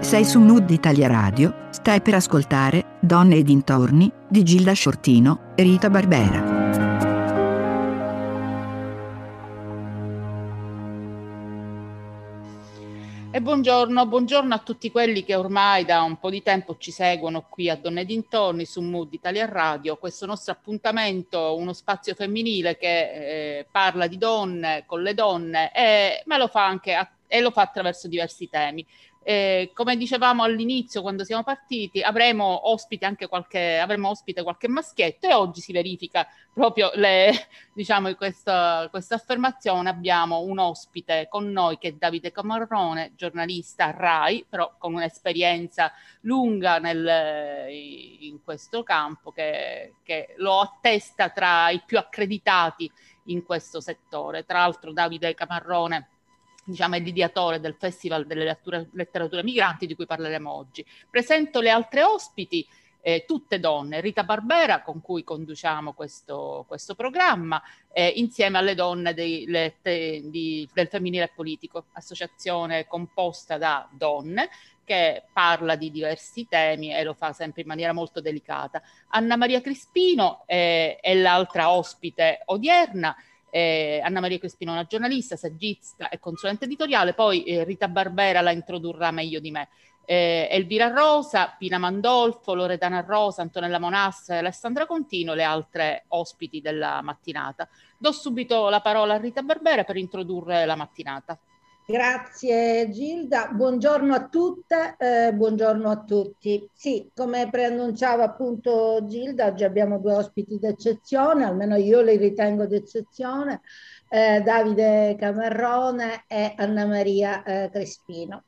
Sei su Mood Italia Radio, stai per ascoltare Donne e dintorni di Gilda Sciortino e Rita Barbera. Buongiorno, buongiorno a tutti quelli che ormai da un po' di tempo ci seguono qui a Donne Dintorni su Mood Italia Radio, questo nostro appuntamento, uno spazio femminile che eh, parla di donne, con le donne, e, ma lo fa anche a, e lo fa attraverso diversi temi. Eh, come dicevamo all'inizio quando siamo partiti, avremo ospite anche qualche, avremo ospite qualche maschietto e oggi si verifica proprio le, diciamo, questa, questa affermazione. Abbiamo un ospite con noi che è Davide Camarrone, giornalista RAI, però con un'esperienza lunga nel, in questo campo che, che lo attesta tra i più accreditati in questo settore. Tra l'altro Davide Camarrone diciamo, è l'ideatore del Festival delle Letterature, Letterature Migranti di cui parleremo oggi. Presento le altre ospiti, eh, tutte donne, Rita Barbera con cui conduciamo questo, questo programma, eh, insieme alle donne dei, le, te, di, del femminile politico, associazione composta da donne che parla di diversi temi e lo fa sempre in maniera molto delicata. Anna Maria Crispino eh, è l'altra ospite odierna eh, Anna Maria Crespino una giornalista, saggista e consulente editoriale, poi eh, Rita Barbera la introdurrà meglio di me. Eh, Elvira Rosa, Pina Mandolfo, Loredana Rosa, Antonella Monassa e Alessandra Contino, le altre ospiti della mattinata. Do subito la parola a Rita Barbera per introdurre la mattinata. Grazie Gilda, buongiorno a tutte, eh, buongiorno a tutti. Sì, come preannunciava appunto Gilda, oggi abbiamo due ospiti d'eccezione, almeno io li ritengo d'eccezione, eh, Davide Camerrone e Anna Maria eh, Crespino.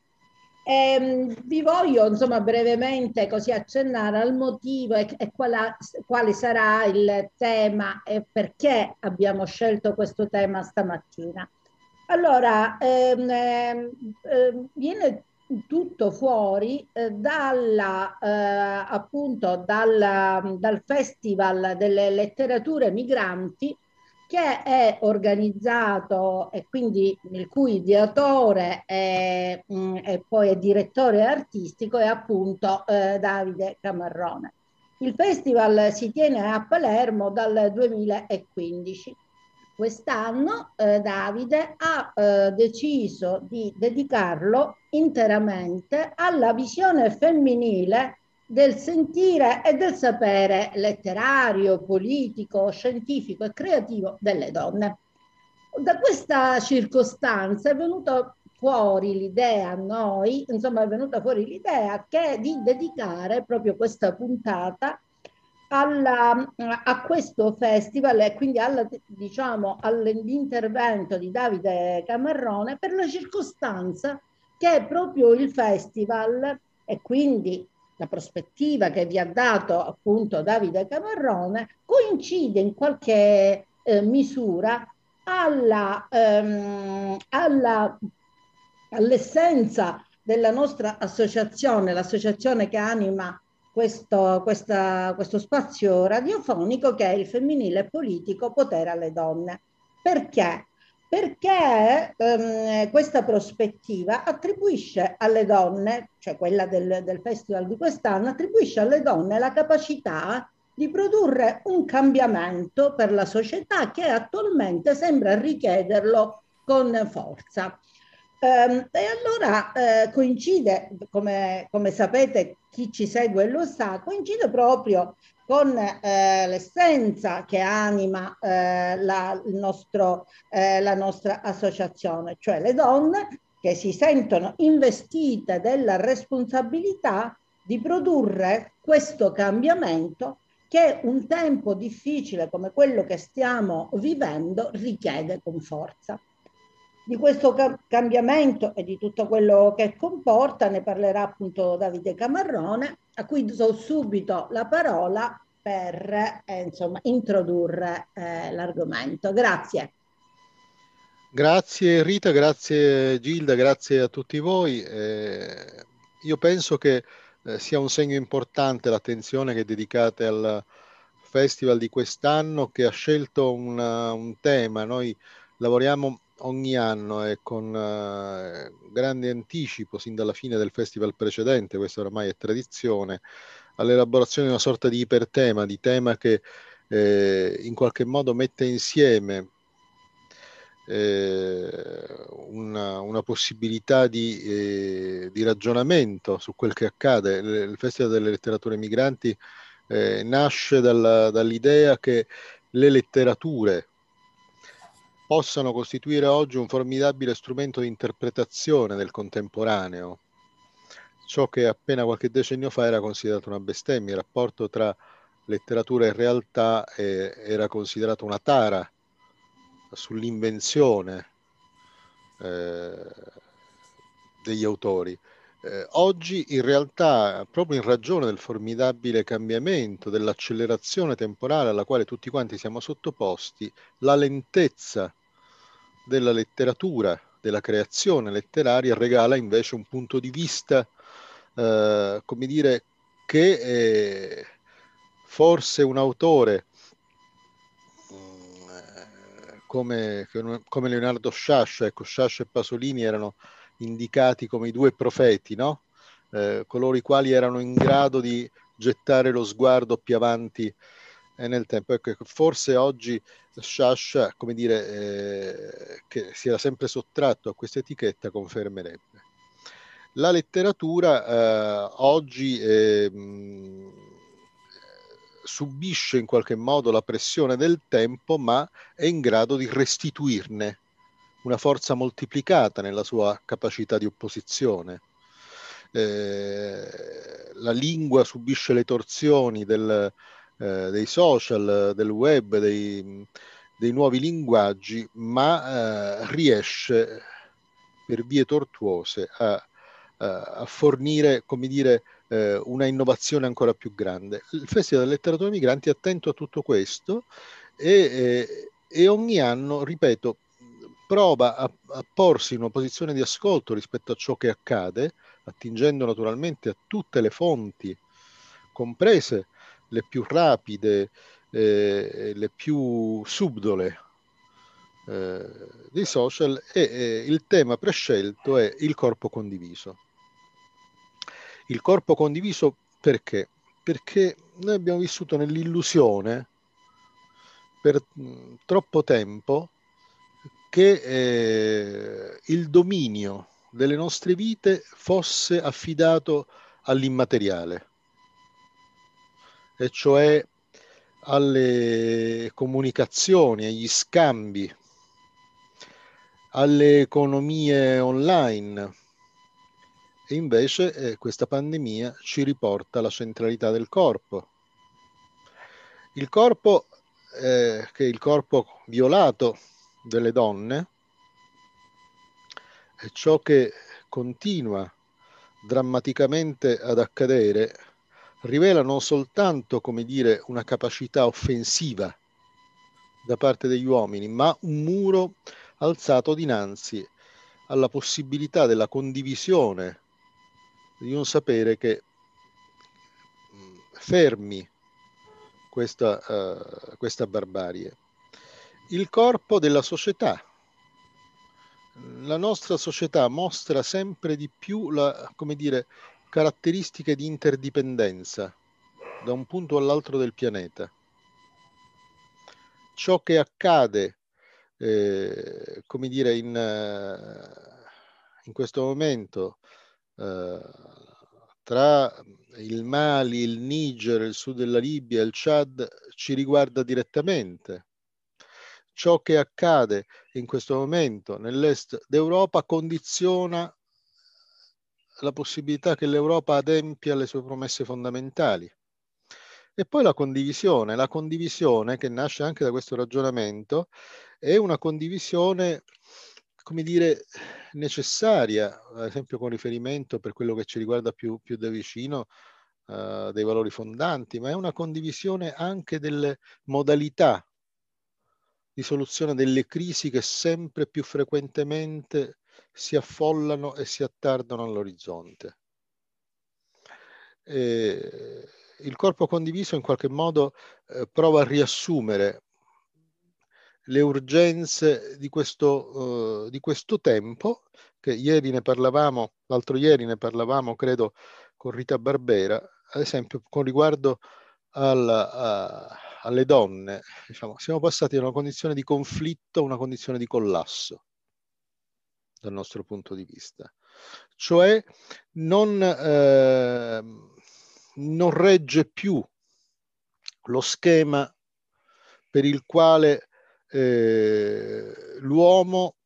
E, ehm, vi voglio insomma brevemente così accennare al motivo e, e quale, quale sarà il tema e perché abbiamo scelto questo tema stamattina. Allora, ehm, ehm, ehm, viene tutto fuori eh, dalla, eh, appunto dal, dal Festival delle Letterature Migranti che è organizzato e quindi il cui ideatore mh, mm, e poi è direttore artistico è appunto eh, Davide Camarrone. Il festival si tiene a Palermo dal 2015 quest'anno eh, Davide ha eh, deciso di dedicarlo interamente alla visione femminile del sentire e del sapere letterario, politico, scientifico e creativo delle donne. Da questa circostanza è venuta fuori l'idea noi, insomma è venuta fuori l'idea che di dedicare proprio questa puntata alla, a questo festival e quindi alla, diciamo, all'intervento di Davide Camarrone per la circostanza che proprio il festival e quindi la prospettiva che vi ha dato appunto Davide Camarrone coincide in qualche eh, misura alla, ehm, alla, all'essenza della nostra associazione, l'associazione che anima questo, questa, questo spazio radiofonico che è il femminile politico potere alle donne. Perché? Perché ehm, questa prospettiva attribuisce alle donne, cioè quella del, del festival di quest'anno, attribuisce alle donne la capacità di produrre un cambiamento per la società che attualmente sembra richiederlo con forza. Um, e allora eh, coincide, come, come, sapete chi ci segue lo sa, coincide proprio con eh, l'essenza che anima eh, la, nostro, eh, la nostra associazione, cioè le donne che si sentono investite della responsabilità di produrre questo cambiamento che un tempo difficile come quello che stiamo vivendo richiede con forza. Di questo cambiamento e di tutto quello che comporta ne parlerà appunto Davide Camarrone, a cui do subito la parola per eh, insomma, introdurre eh, l'argomento. Grazie. Grazie Rita, grazie Gilda, grazie a tutti voi. Eh, io penso che eh, sia un segno importante l'attenzione che dedicate al festival di quest'anno che ha scelto una, un tema. Noi lavoriamo ogni anno e con uh, grande anticipo, sin dalla fine del festival precedente, questa oramai è tradizione, all'elaborazione di una sorta di ipertema, di tema che eh, in qualche modo mette insieme eh, una, una, possibilità di, eh, di, ragionamento su quel che accade. Il Festival delle letterature migranti eh, nasce dalla, dall'idea che le letterature possano costituire oggi un formidabile strumento di interpretazione del contemporaneo, ciò che appena qualche decennio fa era considerato una bestemmia, il rapporto tra letteratura e realtà eh, era considerato una tara sull'invenzione eh, degli autori. Eh, oggi in realtà, proprio in ragione del formidabile cambiamento, dell'accelerazione temporale alla quale tutti quanti siamo sottoposti, la lentezza della letteratura, della creazione letteraria regala invece un punto di vista, eh, come dire, che eh, forse un autore mm, come, come, Leonardo Sciascia, ecco, Sciascia e Pasolini erano indicati come i due profeti, no? eh, coloro i quali erano in grado di gettare lo sguardo più avanti eh, nel tempo. Ecco, ecco, forse oggi Sciascia, come dire, eh, che si era sempre sottratto a questa etichetta, confermerebbe. La letteratura eh, oggi mh, subisce in qualche modo la pressione del tempo, ma è in grado di restituirne una forza moltiplicata nella sua capacità di opposizione. Eh, la lingua subisce le torsioni del, eh, dei social, del web, dei, dei nuovi linguaggi, ma eh, riesce per vie tortuose a, a fornire, come dire, eh, una innovazione ancora più grande. Il Festival della Letteratura Migranti è attento a tutto questo e, eh, e ogni anno, ripeto, prova a, a, porsi in una posizione di ascolto rispetto a ciò che accade, attingendo naturalmente a tutte le fonti, comprese le più rapide, eh, le più subdole eh, dei social e eh, il tema prescelto è il corpo condiviso. Il corpo condiviso perché? Perché noi abbiamo vissuto nell'illusione per mh, troppo tempo che eh, il dominio delle nostre vite fosse affidato all'immateriale, e cioè alle comunicazioni, agli scambi, alle economie online, e invece eh, questa pandemia ci riporta alla centralità del corpo. Il corpo, eh, che è il corpo violato delle donne, è ciò che continua drammaticamente ad accadere, rivela non soltanto, come dire, una capacità offensiva da parte degli uomini, ma un muro alzato dinanzi alla possibilità della condivisione di un sapere che mm, fermi questa, uh, questa barbarie. Il corpo della società. La nostra società mostra sempre di più la, dire, caratteristiche di interdipendenza da un punto all'altro del pianeta. Ciò che accade, eh, come dire, in, in questo momento eh, tra il Mali, il Niger, il sud della Libia, il Chad ci riguarda direttamente. Ciò che accade in questo momento nell'est d'Europa condiziona la possibilità che l'Europa adempia alle sue promesse fondamentali. E poi la condivisione, la condivisione che nasce anche da questo ragionamento è una condivisione come dire, necessaria, ad esempio con riferimento per quello che ci riguarda più, più da vicino, uh, dei valori fondanti, ma è una condivisione anche delle modalità di soluzione delle crisi che sempre più frequentemente si affollano e si attardano all'orizzonte. E il corpo condiviso in qualche modo eh, prova a riassumere le urgenze di questo, uh, di questo tempo, che ieri ne parlavamo, l'altro ieri ne parlavamo, credo, con Rita Barbera, ad esempio con riguardo alla, alle donne, diciamo, siamo passati da una condizione di conflitto a una condizione di collasso, dal nostro punto di vista. Cioè non, eh, non regge più lo schema per il quale eh, l'uomo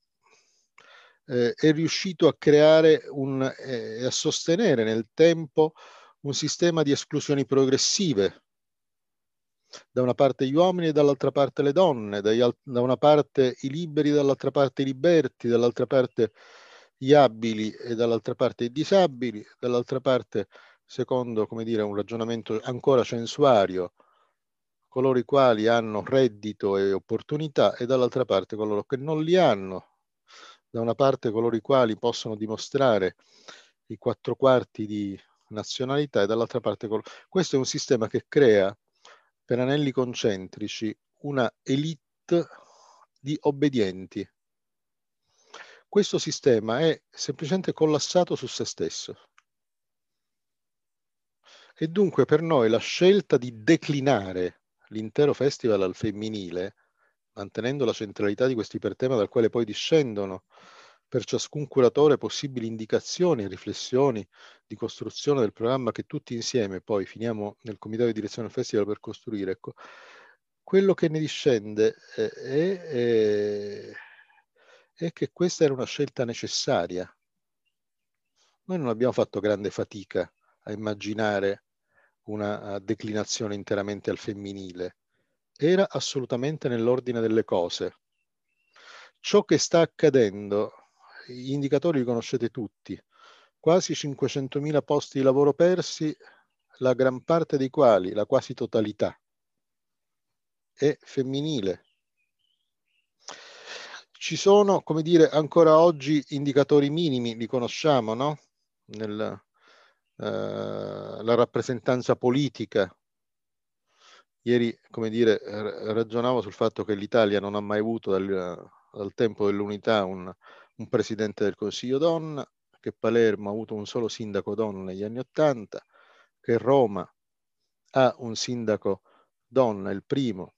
eh, è riuscito a creare un, e eh, a sostenere nel tempo un sistema di esclusioni progressive. Da una parte gli uomini e dall'altra parte le donne, da, una parte i liberi, dall'altra parte i liberti, dall'altra parte gli abili e dall'altra parte i disabili, dall'altra parte, secondo come dire, un ragionamento ancora censuario, coloro i quali hanno reddito e opportunità e dall'altra parte coloro che non li hanno. Da una parte coloro i quali possono dimostrare i quattro quarti di nazionalità e dall'altra parte. Questo è un sistema che crea per anelli concentrici una elite di obbedienti. Questo sistema è semplicemente collassato su se stesso. E dunque per noi la scelta di declinare l'intero festival al femminile, mantenendo la centralità di questo ipertema dal quale poi discendono per ciascun curatore possibili indicazioni e riflessioni di costruzione del programma che tutti insieme poi finiamo nel comitato di direzione del festival per costruire. Ecco, quello che ne discende è, è, è che questa era una scelta necessaria. Noi non abbiamo fatto grande fatica a immaginare una declinazione interamente al femminile. Era assolutamente nell'ordine delle cose. Ciò che sta accadendo, gli indicatori li conoscete tutti, quasi 500.000 posti di lavoro persi, la gran parte dei quali, la quasi totalità, è femminile. Ci sono, come dire, ancora oggi indicatori minimi, li conosciamo, no? Nel, eh, la rappresentanza politica. Ieri, come dire, ragionavo sul fatto che l'Italia non ha mai avuto dal, dal tempo dell'unità un, un, presidente del Consiglio donna, che Palermo ha avuto un solo sindaco donna negli anni Ottanta, che Roma ha un sindaco donna, il primo,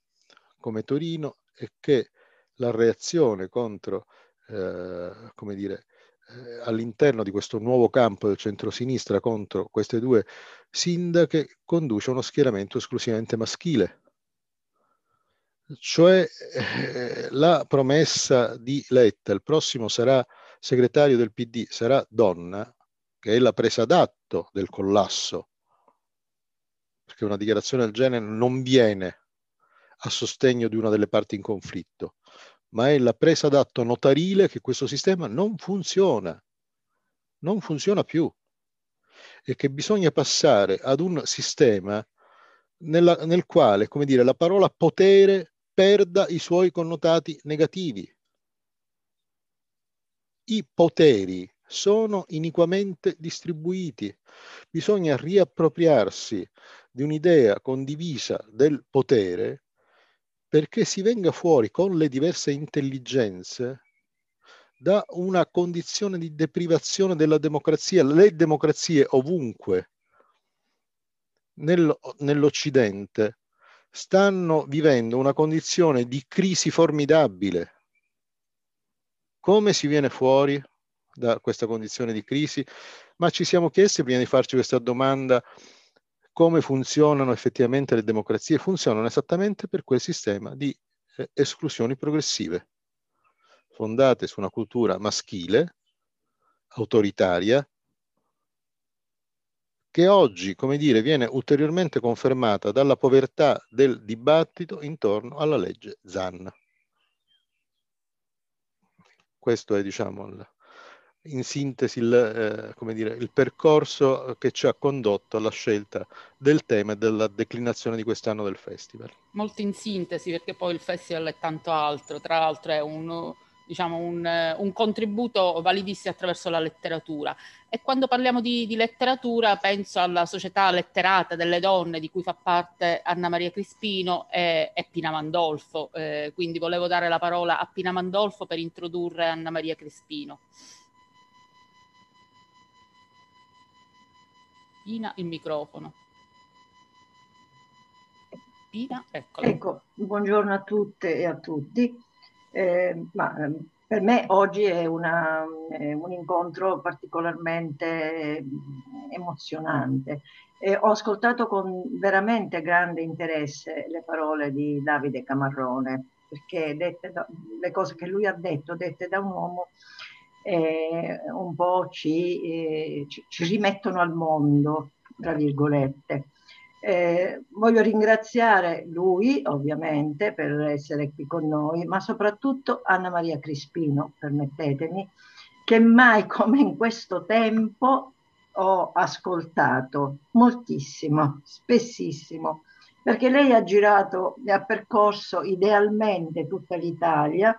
come Torino, e che la reazione contro, eh, come dire, eh, all'interno di questo nuovo campo del centro-sinistra contro queste due sindache conduce a uno schieramento esclusivamente maschile. Cioè eh, la promessa di Letta, il prossimo sarà segretario del PD, sarà donna, che è la presa d'atto del collasso, perché una dichiarazione del genere non viene a sostegno di una delle parti in conflitto, ma è la presa d'atto notarile che questo sistema non funziona, non funziona più e che bisogna passare ad un sistema nella, nel quale, come dire, la parola potere perda i suoi connotati negativi. I poteri sono iniquamente distribuiti. Bisogna riappropriarsi di un'idea condivisa del potere perché si venga fuori con le diverse intelligenze da una condizione di deprivazione della democrazia. Le democrazie ovunque nello, nell'Occidente stanno vivendo una condizione di crisi formidabile. Come si viene fuori da questa condizione di crisi? Ma ci siamo chiesti prima di farci questa domanda come funzionano effettivamente le democrazie? Funzionano esattamente per quel sistema di eh, esclusioni progressive, fondate su una cultura maschile, autoritaria, che oggi, come dire, viene ulteriormente confermata dalla povertà del dibattito intorno alla legge Zan. Questo è, diciamo, il, in sintesi il, eh, dire, il percorso che ci ha condotto alla scelta del tema e della declinazione di quest'anno del festival. Molto in sintesi perché poi il festival è tanto altro, tra l'altro è un, diciamo, un, un, contributo validissimo attraverso la letteratura. E quando parliamo di, di, letteratura penso alla società letterata delle donne di cui fa parte Anna Maria Crispino e, e Pina Mandolfo. Eh, quindi volevo dare la parola a Pina Mandolfo per introdurre Anna Maria Crispino. Pina, il microfono. Pina, eccola. Ecco, buongiorno a tutte e a tutti. Eh, ma, ehm, per me oggi è, una, è un incontro particolarmente emozionante. E ho ascoltato con veramente grande interesse le parole di Davide Camarrone, perché da, le cose che lui ha detto, dette da un uomo, eh, un po' ci, eh, ci rimettono al mondo, tra virgolette. Eh, voglio ringraziare lui, ovviamente, per essere qui con noi, ma soprattutto Anna Maria Crispino, permettetemi, che mai come in questo tempo ho ascoltato moltissimo, spessissimo, perché lei ha girato e ha percorso idealmente tutta l'Italia,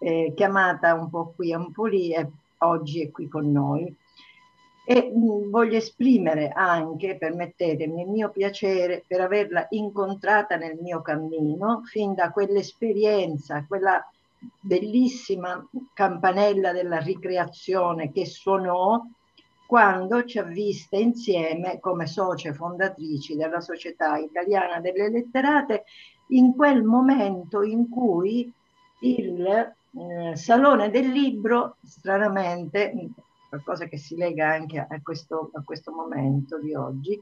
eh, chiamata un po' qui, un po' lì, e oggi è qui con noi e mm, voglio esprimere anche, permettetemi, il mio piacere per averla incontrata nel mio cammino, fin da quell'esperienza, quella bellissima campanella della ricreazione che suonò quando ci ha viste insieme come socie fondatrici della Società Italiana delle Letterate in quel momento in cui il eh, Salone del Libro, stranamente, qualcosa che si lega anche a questo, a questo momento di oggi,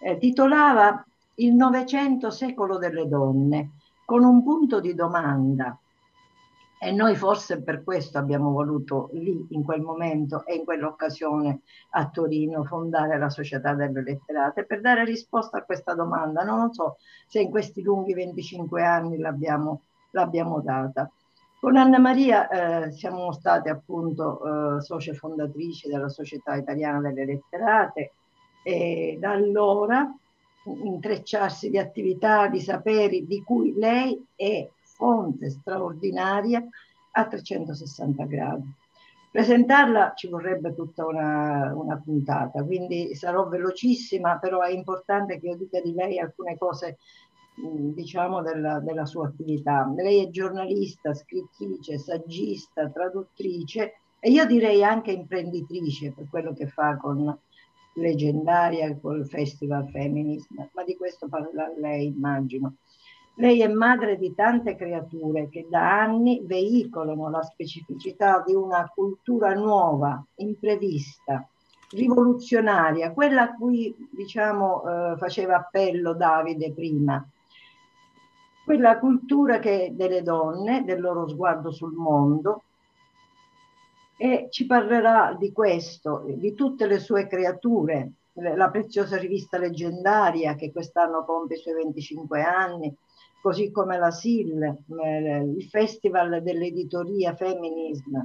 eh, titolava Il Novecento secolo delle donne, con un punto di domanda. E noi forse per questo abbiamo voluto lì, in quel momento e in quell'occasione a Torino, fondare la Società delle Letterate per dare risposta a questa domanda. Non so se in questi lunghi 25 anni l'abbiamo, l'abbiamo data. Con Anna Maria eh, siamo state appunto eh, socie fondatrici della Società Italiana delle Letterate e da allora intrecciarsi di attività, di saperi di cui lei è fonte straordinaria a 360 gradi. Presentarla ci vorrebbe tutta una, una puntata, quindi sarò velocissima, però è importante che io dica di lei alcune cose diciamo della, della, sua attività. Lei è giornalista, scrittrice, saggista, traduttrice e io direi anche imprenditrice per quello che fa con Leggendaria, col Festival Feminism, ma di questo parla lei immagino. Lei è madre di tante creature che da anni veicolano la specificità di una cultura nuova, imprevista, rivoluzionaria, quella a cui diciamo, eh, faceva appello Davide prima, quella cultura che delle donne, del loro sguardo sul mondo, e ci parlerà di questo, di tutte le sue creature, la preziosa rivista leggendaria che quest'anno compie i suoi 25 anni, così come la SIL, eh, il Festival dell'editoria Feminism.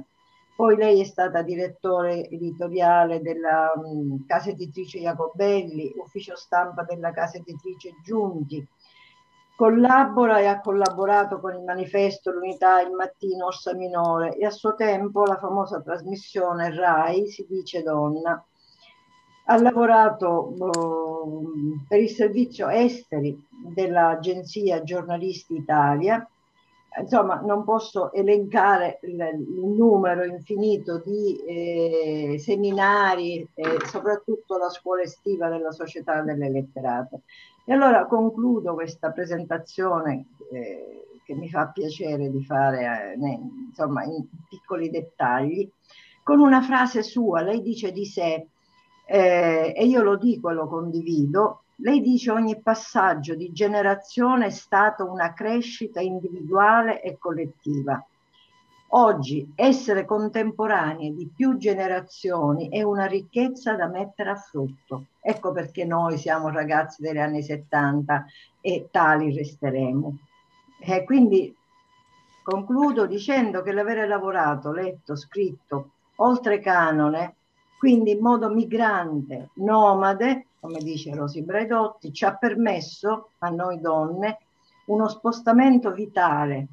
Poi lei è stata direttore editoriale della um, casa editrice Jacobelli, ufficio stampa della casa editrice Giunti, Collabora e ha collaborato con il manifesto L'Unità, il mattino, Orsa Minore e a suo tempo la famosa trasmissione RAI Si dice donna. Ha lavorato eh, per il servizio esteri dell'agenzia Giornalisti Italia. Insomma, non posso elencare il, il numero infinito di eh, seminari e soprattutto la scuola estiva della Società delle Letterate. E allora concludo questa presentazione eh, che mi fa piacere di fare eh, insomma, in piccoli dettagli con una frase sua. Lei dice di sé, eh, e io lo dico e lo condivido, lei dice ogni passaggio di generazione è stato una crescita individuale e collettiva. Oggi essere contemporanei di più generazioni è una ricchezza da mettere a frutto. Ecco perché noi siamo ragazzi degli anni 70 e tali resteremo. E quindi concludo dicendo che l'avere lavorato, letto, scritto oltre canone, quindi in modo migrante, nomade, come dice Rosi Braidotti, ci ha permesso a noi donne uno spostamento vitale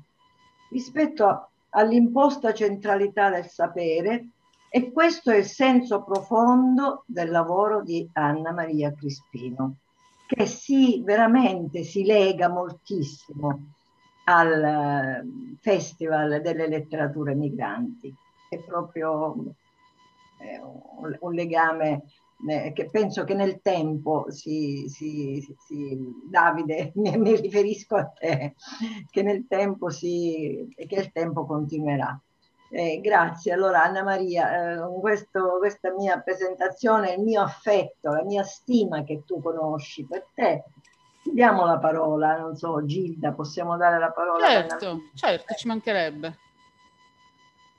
rispetto a all'imposta centralità del sapere e questo è il senso profondo del lavoro di Anna Maria Crispino, che si veramente si lega moltissimo al eh, Festival delle letterature migranti. È proprio eh, un, legame eh, che penso che nel tempo si, si, si Davide, mi, mi, riferisco a te, che nel tempo si, che il tempo continuerà. Eh, grazie. Allora Anna Maria, eh, con questo, questa mia presentazione, il mio affetto, la mia stima che tu conosci per te, diamo la parola, non so, Gilda, possiamo dare la parola? Certo, certo, ci mancherebbe.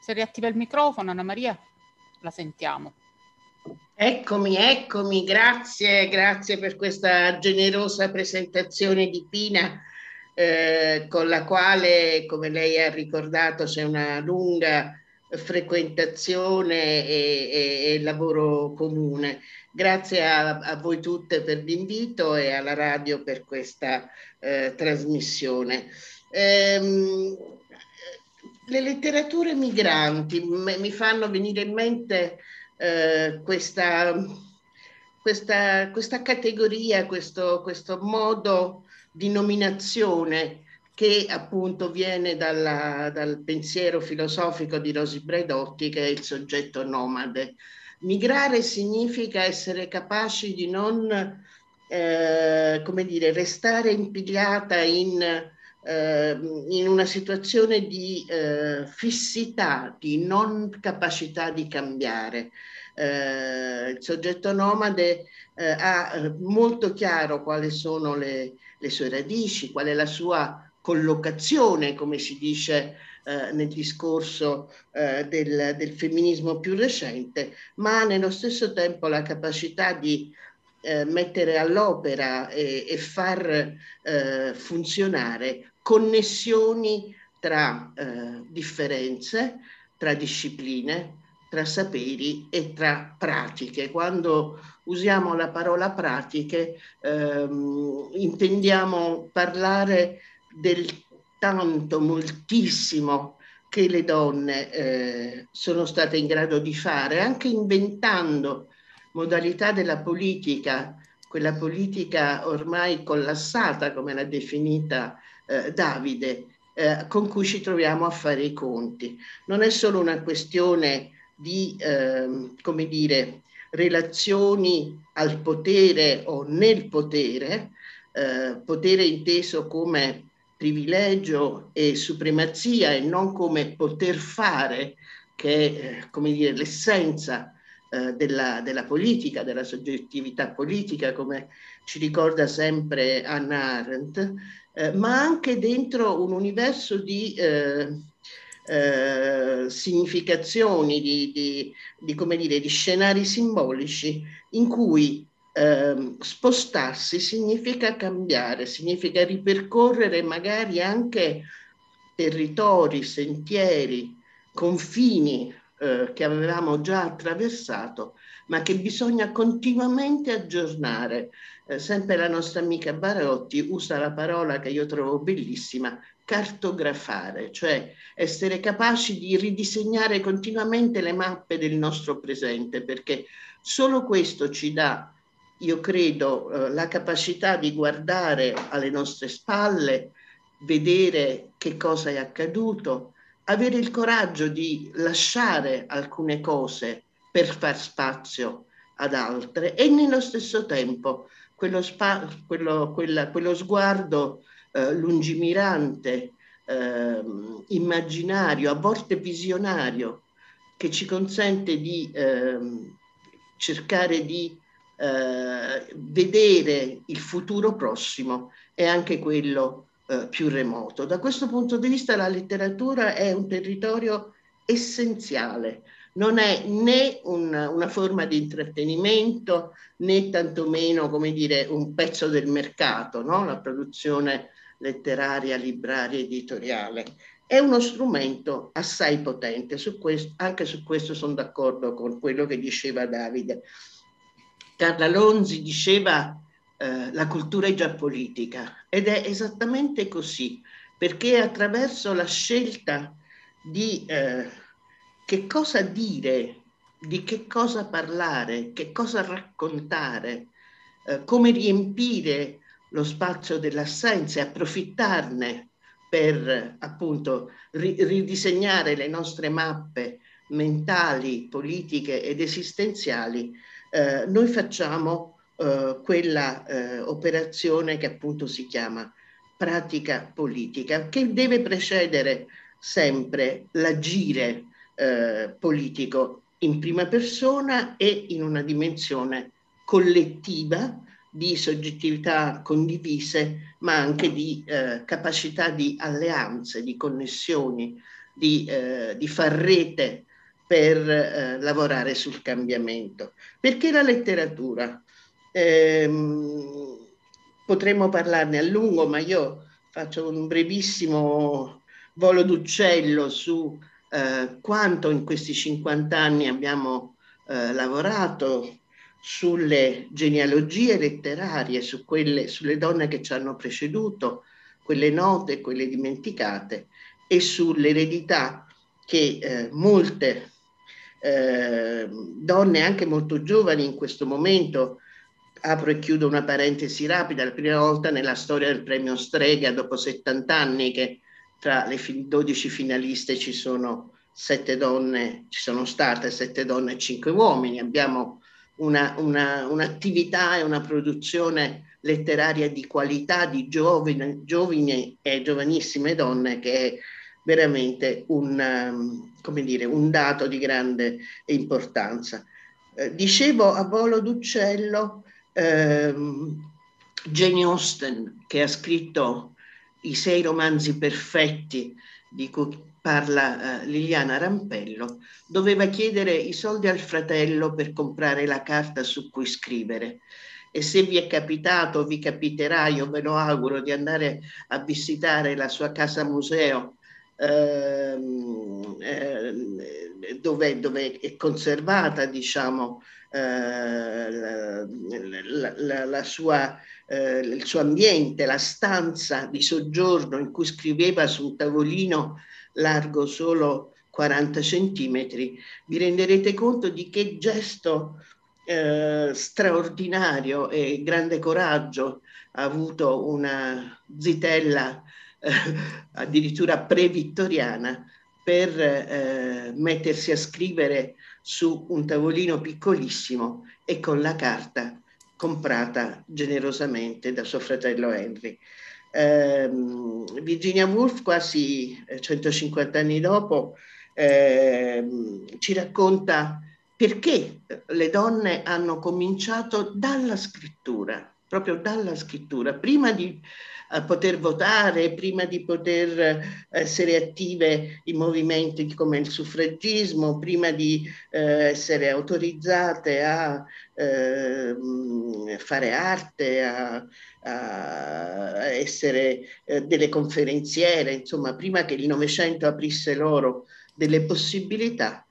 Se riattiva il microfono, Anna Maria, la sentiamo. Eccomi, eccomi, grazie, grazie per questa generosa presentazione di Pina, eh, con la quale, come lei ha ricordato, c'è una lunga frequentazione e, e, e lavoro comune. Grazie a, a, voi tutte per l'invito e alla radio per questa eh, trasmissione. Ehm, le letterature migranti mi fanno venire in mente eh, questa, questa, questa, categoria, questo, questo modo di nominazione che appunto viene dalla, dal pensiero filosofico di Rosi Braidotti, che è il soggetto nomade. Migrare significa essere capaci di non, eh, come dire, restare impigliata in, eh, in una situazione di eh, fissità, di non capacità di cambiare. Eh, il soggetto nomade eh, ha molto chiaro quali sono le, le sue radici, qual è la sua collocazione, come si dice eh, nel discorso eh, del, del, femminismo più recente, ma nello stesso tempo la capacità di eh, mettere all'opera e, e far eh, funzionare connessioni tra eh, differenze, tra discipline, tra saperi e tra pratiche. Quando usiamo la parola pratiche ehm, intendiamo parlare del tanto, moltissimo che le donne eh, sono state in grado di fare, anche inventando modalità della politica, quella politica ormai collassata, come l'ha definita eh, Davide, eh, con cui ci troviamo a fare i conti. Non è solo una questione di, ehm, come dire, relazioni al potere o nel potere, eh, potere inteso come privilegio e supremazia e non come poter fare, che è eh, come dire, l'essenza eh, della, della, politica, della soggettività politica, come ci ricorda sempre Anna Arendt, eh, ma anche dentro un universo di eh, eh, significazioni, di, di, di, come dire, di scenari simbolici in cui eh, spostarsi significa cambiare, significa ripercorrere magari anche territori, sentieri, confini eh, che avevamo già attraversato, ma che bisogna continuamente aggiornare. Eh, sempre la nostra amica Barotti usa la parola che io trovo bellissima, cartografare, cioè essere capaci di ridisegnare continuamente le mappe del nostro presente, perché solo questo ci dà io credo, eh, la capacità di guardare alle nostre spalle, vedere che cosa è accaduto, avere il coraggio di lasciare alcune cose per far spazio ad altre e nello stesso tempo quello, spa, quello, quella, quello sguardo eh, lungimirante, eh, immaginario, a volte visionario, che ci consente di ehm, cercare di eh, vedere il futuro prossimo e anche quello eh, più remoto. Da questo punto di vista la letteratura è un territorio essenziale, non è né un, una forma di intrattenimento né tantomeno come dire, un pezzo del mercato, no? la produzione letteraria, libraria, editoriale. È uno strumento assai potente, su questo, anche su questo sono d'accordo con quello che diceva Davide. Carla Lonzi diceva eh, la cultura è già politica ed è esattamente così, perché attraverso la scelta di eh, che cosa dire, di che cosa parlare, che cosa raccontare, eh, come riempire lo spazio dell'assenza e approfittarne per appunto ri- ridisegnare le nostre mappe mentali, politiche ed esistenziali, eh, noi facciamo eh, quella eh, operazione che appunto si chiama pratica politica, che deve precedere sempre l'agire eh, politico in prima persona e in una dimensione collettiva di soggettività condivise, ma anche di eh, capacità di alleanze, di connessioni, di, eh, di far rete per eh, lavorare sul cambiamento. Perché la letteratura? Ehm, potremmo parlarne a lungo, ma io faccio un brevissimo volo d'uccello su eh, quanto in questi 50 anni abbiamo eh, lavorato sulle genealogie letterarie, su quelle, sulle donne che ci hanno preceduto, quelle note quelle dimenticate, e sull'eredità che eh, molte eh, donne, anche molto giovani in questo momento, apro e chiudo una parentesi rapida, la prima volta nella storia del premio Strega, dopo 70 anni che tra le 12 finaliste ci sono sette donne, ci sono state sette donne e cinque uomini, abbiamo una, una, un'attività e una produzione letteraria di qualità di giovani, giovani e giovanissime donne che è veramente un, um, dire, un dato di grande importanza. Eh, dicevo a volo d'uccello ehm, Jane Austen che ha scritto i sei romanzi perfetti di cui parla eh, Liliana Rampello, doveva chiedere i soldi al fratello per comprare la carta su cui scrivere. E se vi è capitato, vi capiterà, io ve lo auguro, di andare a visitare la sua casa museo ehm, eh, dove, dove, è conservata, diciamo, eh, la, la, la, la sua eh, il suo ambiente, la stanza di soggiorno in cui scriveva su un tavolino largo solo 40 centimetri, vi renderete conto di che gesto eh, straordinario e grande coraggio ha avuto una zitella eh, addirittura pre-vittoriana per eh, mettersi a scrivere su un tavolino piccolissimo e con la carta comprata generosamente da suo fratello Henry. Eh, Virginia Woolf, quasi 150 anni dopo, eh, ci racconta perché le donne hanno cominciato dalla scrittura, proprio dalla scrittura, prima di a poter votare, prima di poter eh, essere attive in movimenti come il suffragismo, prima di eh, essere autorizzate a eh, fare arte, a, a essere eh, delle conferenziere, insomma, prima che il Novecento aprisse loro delle possibilità,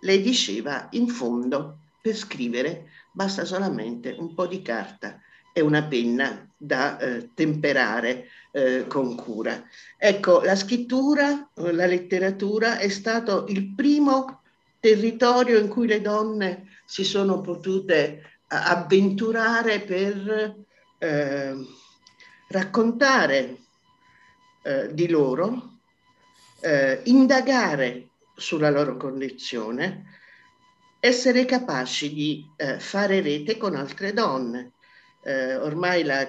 lei diceva in fondo per scrivere basta solamente un po' di carta e una penna da eh, temperare eh, con cura. Ecco, la scrittura, la letteratura è stato il primo territorio in cui le donne si sono potute avventurare per eh, raccontare eh, di loro, eh, indagare sulla loro condizione, essere capaci di eh, fare rete con altre donne eh, ormai la,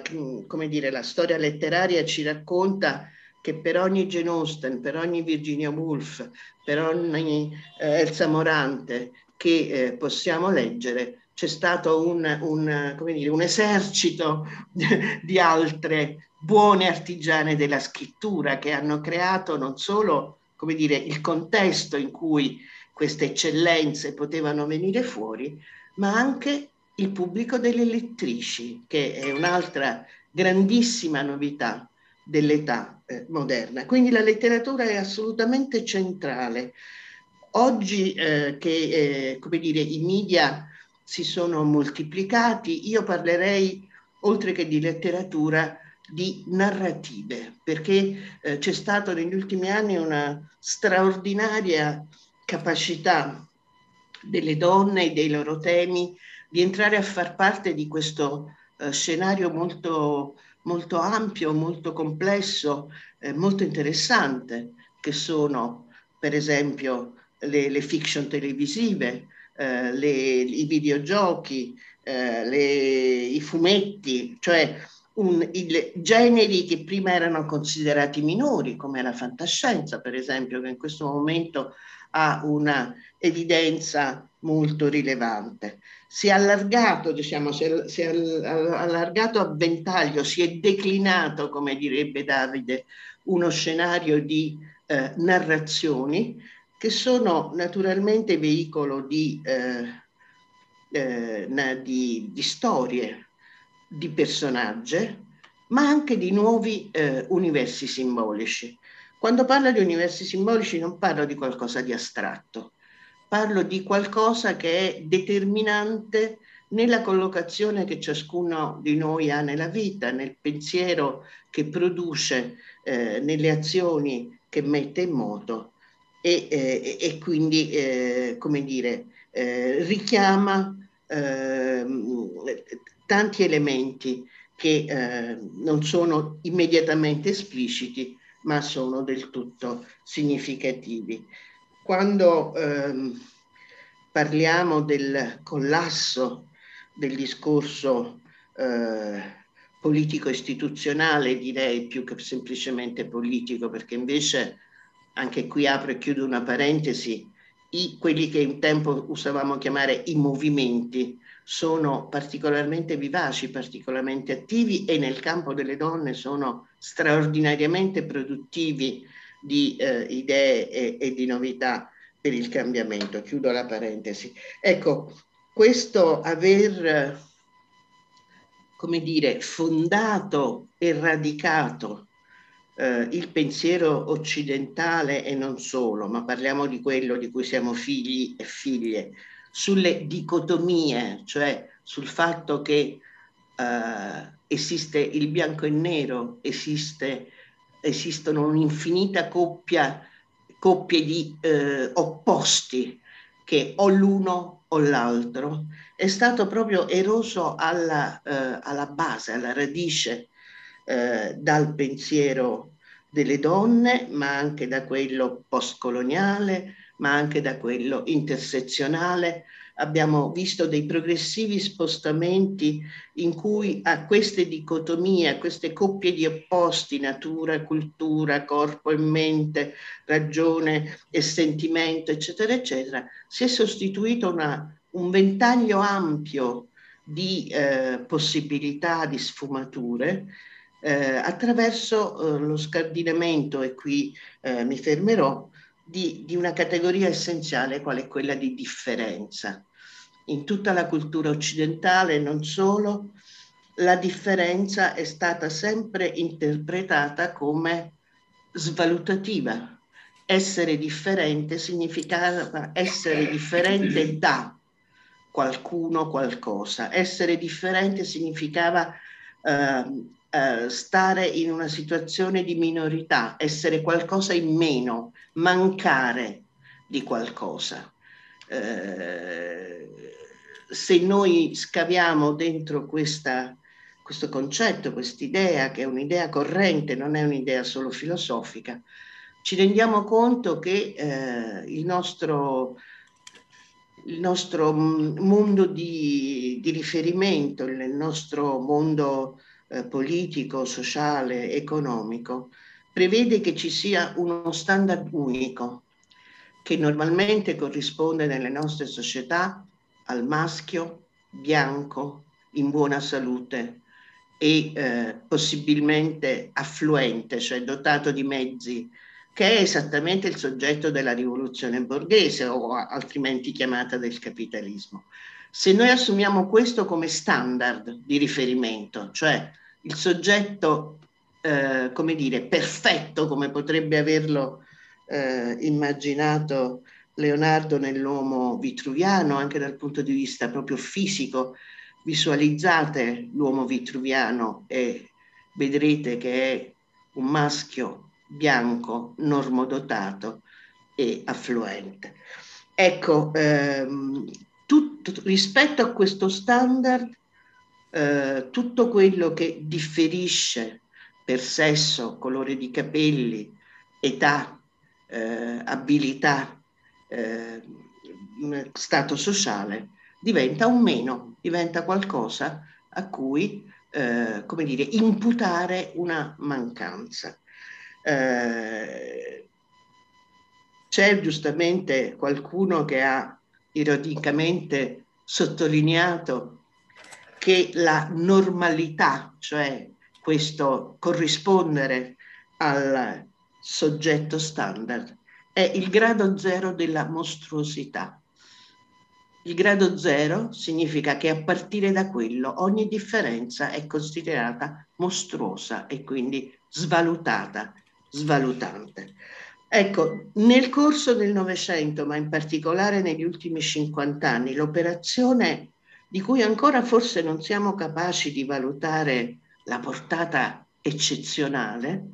dire, la storia letteraria ci racconta che per ogni Jane Austen, per ogni Virginia Woolf, per ogni eh, Elsa Morante che eh, possiamo leggere, c'è stato un, un, dire, un esercito di altre buone artigiane della scrittura che hanno creato non solo dire, il contesto in cui queste eccellenze potevano venire fuori, ma anche il pubblico delle lettrici, che è un'altra grandissima novità dell'età eh, moderna. Quindi la letteratura è assolutamente centrale. Oggi eh, che eh, come dire, i media si sono moltiplicati, io parlerei, oltre che di letteratura, di narrative, perché eh, c'è stata negli ultimi anni una straordinaria capacità delle donne e dei loro temi di entrare a far parte di questo eh, scenario molto, molto ampio, molto complesso, eh, molto interessante, che sono per esempio le, le fiction televisive, eh, le, i videogiochi, eh, le, i fumetti, cioè un, il, generi che prima erano considerati minori, come la fantascienza, per esempio, che in questo momento ha una evidenza molto rilevante. Si è allargato, diciamo, si è, si è allargato a ventaglio, si è declinato, come direbbe Davide, uno scenario di eh, narrazioni che sono naturalmente veicolo di, eh, eh, di, di storie, di personaggi, ma anche di nuovi eh, universi simbolici. Quando parlo di universi simbolici non parlo di qualcosa di astratto, parlo di qualcosa che è determinante nella collocazione che ciascuno di noi ha nella vita, nel pensiero che produce, eh, nelle azioni che mette in moto e, eh, e quindi, eh, come dire, eh, richiama ehm, tanti elementi che eh, non sono immediatamente espliciti, ma sono del tutto significativi. Quando ehm, parliamo del collasso del discorso eh, politico-istituzionale, direi più che semplicemente politico, perché invece anche qui apro e chiudo una parentesi, i, quelli che un tempo usavamo chiamare i movimenti sono particolarmente vivaci, particolarmente attivi e nel campo delle donne sono straordinariamente produttivi di eh, idee e, e di novità per il cambiamento. Chiudo la parentesi. Ecco, questo aver, come dire, fondato e radicato eh, il pensiero occidentale e non solo, ma parliamo di quello di cui siamo figli e figlie, sulle dicotomie, cioè sul fatto che eh, esiste il bianco e nero, esiste, esistono un'infinita coppia, coppie di eh, opposti che o l'uno o l'altro, è stato proprio eroso alla, eh, alla base, alla radice eh, dal pensiero delle donne, ma anche da quello postcoloniale, ma anche da quello intersezionale. Abbiamo visto dei progressivi spostamenti in cui a queste dicotomie, a queste coppie di opposti, natura, cultura, corpo e mente, ragione e sentimento, eccetera, eccetera, si è sostituito una, un ventaglio ampio di eh, possibilità, di sfumature, eh, attraverso eh, lo scardinamento, e qui eh, mi fermerò, di, di, una categoria essenziale quale è quella di differenza. In tutta la cultura occidentale, non solo, la differenza è stata sempre interpretata come svalutativa. Essere differente significava essere differente da qualcuno, qualcosa. Essere differente significava eh, eh, stare in una situazione di minorità, essere qualcosa in meno, mancare di qualcosa. Eh, se noi scaviamo dentro questa, questo concetto, quest'idea, che è un'idea corrente, non è un'idea solo filosofica, ci rendiamo conto che eh, il nostro il nostro mondo di, di, riferimento, il nostro mondo eh, politico, sociale, economico, prevede che ci sia uno standard unico che normalmente corrisponde nelle nostre società al maschio bianco in buona salute e eh, possibilmente affluente, cioè dotato di mezzi, che è esattamente il soggetto della rivoluzione borghese o altrimenti chiamata del capitalismo. Se noi assumiamo questo come standard di riferimento, cioè il soggetto, eh, come dire, perfetto, come potrebbe averlo eh, immaginato Leonardo nell'uomo vitruviano, anche dal punto di vista proprio fisico, visualizzate l'uomo vitruviano e vedrete che è un maschio bianco, normodotato e affluente. Ecco, ehm, tutto, rispetto a questo standard, eh, tutto quello che differisce per sesso, colore di capelli, età, eh, abilità, eh, stato sociale, diventa un meno, diventa qualcosa a cui, eh, come dire, imputare una mancanza. Eh, c'è giustamente qualcuno che ha ironicamente sottolineato che la normalità, cioè questo corrispondere al soggetto standard, è il grado zero della mostruosità. Il grado zero significa che a partire da quello ogni differenza è considerata mostruosa e quindi svalutata, svalutante. Ecco, nel corso del Novecento, ma in particolare negli ultimi 50 anni, l'operazione di cui ancora forse non siamo capaci di valutare la portata eccezionale,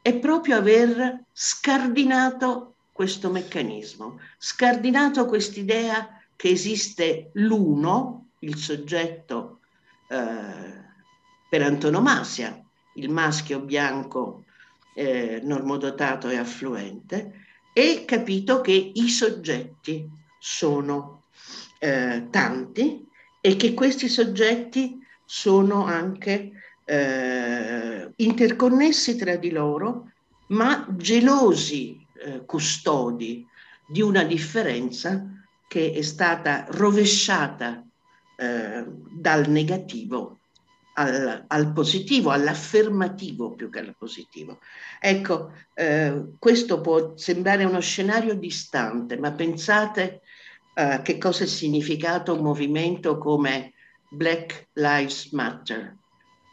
è proprio aver scardinato questo meccanismo, scardinato quest'idea che esiste l'uno, il soggetto eh, per antonomasia, il maschio bianco eh, normodotato e affluente, e capito che i soggetti sono eh, tanti e che questi soggetti sono anche eh, interconnessi tra di loro, ma gelosi eh, custodi di una differenza che è stata rovesciata eh, dal negativo al, al, positivo, all'affermativo più che al positivo. Ecco, eh, questo può sembrare uno scenario distante, ma pensate eh, che cosa è significato un movimento come Black Lives Matter,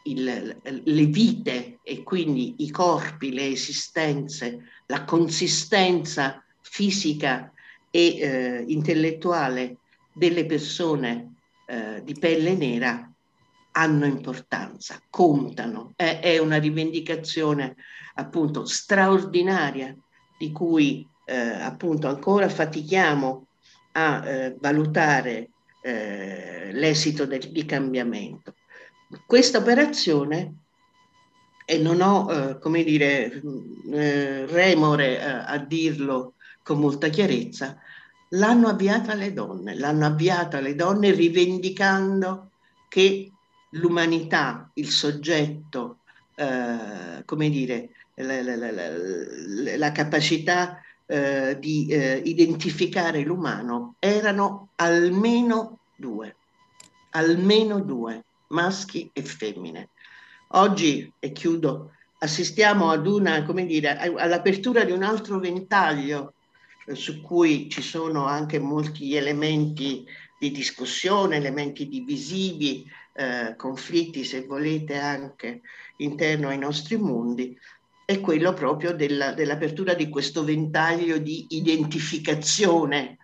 il, le vite e quindi i corpi, le esistenze, la consistenza fisica e eh, intellettuale delle persone eh, di pelle nera hanno importanza, contano. È, è, una rivendicazione appunto straordinaria di cui eh, appunto ancora fatichiamo a eh, valutare eh, l'esito del, di cambiamento. Questa operazione, e non ho, eh, come dire, eh, remore eh, a dirlo con molta chiarezza, l'hanno avviata le donne, l'hanno avviata le donne rivendicando che l'umanità, il soggetto, eh, come dire, la, la, la, la capacità eh, di eh, identificare l'umano erano almeno due, almeno due maschi e femmine. Oggi, e chiudo, assistiamo ad una, come dire, all'apertura di un altro ventaglio eh, su cui ci sono anche molti elementi di discussione, elementi divisivi, eh, conflitti, se volete, anche interno ai nostri mondi, è quello proprio della, dell'apertura di questo ventaglio di identificazione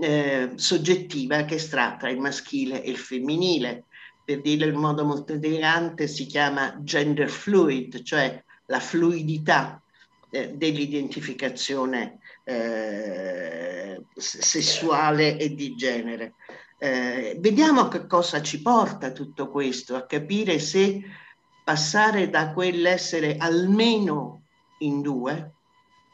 eh, soggettiva che sta tra il maschile e il femminile per dirlo in modo molto elegante, si chiama gender fluid, cioè la fluidità eh, dell'identificazione eh, sessuale e di genere. Eh, vediamo che cosa ci porta tutto questo, a capire se passare da quell'essere almeno in due,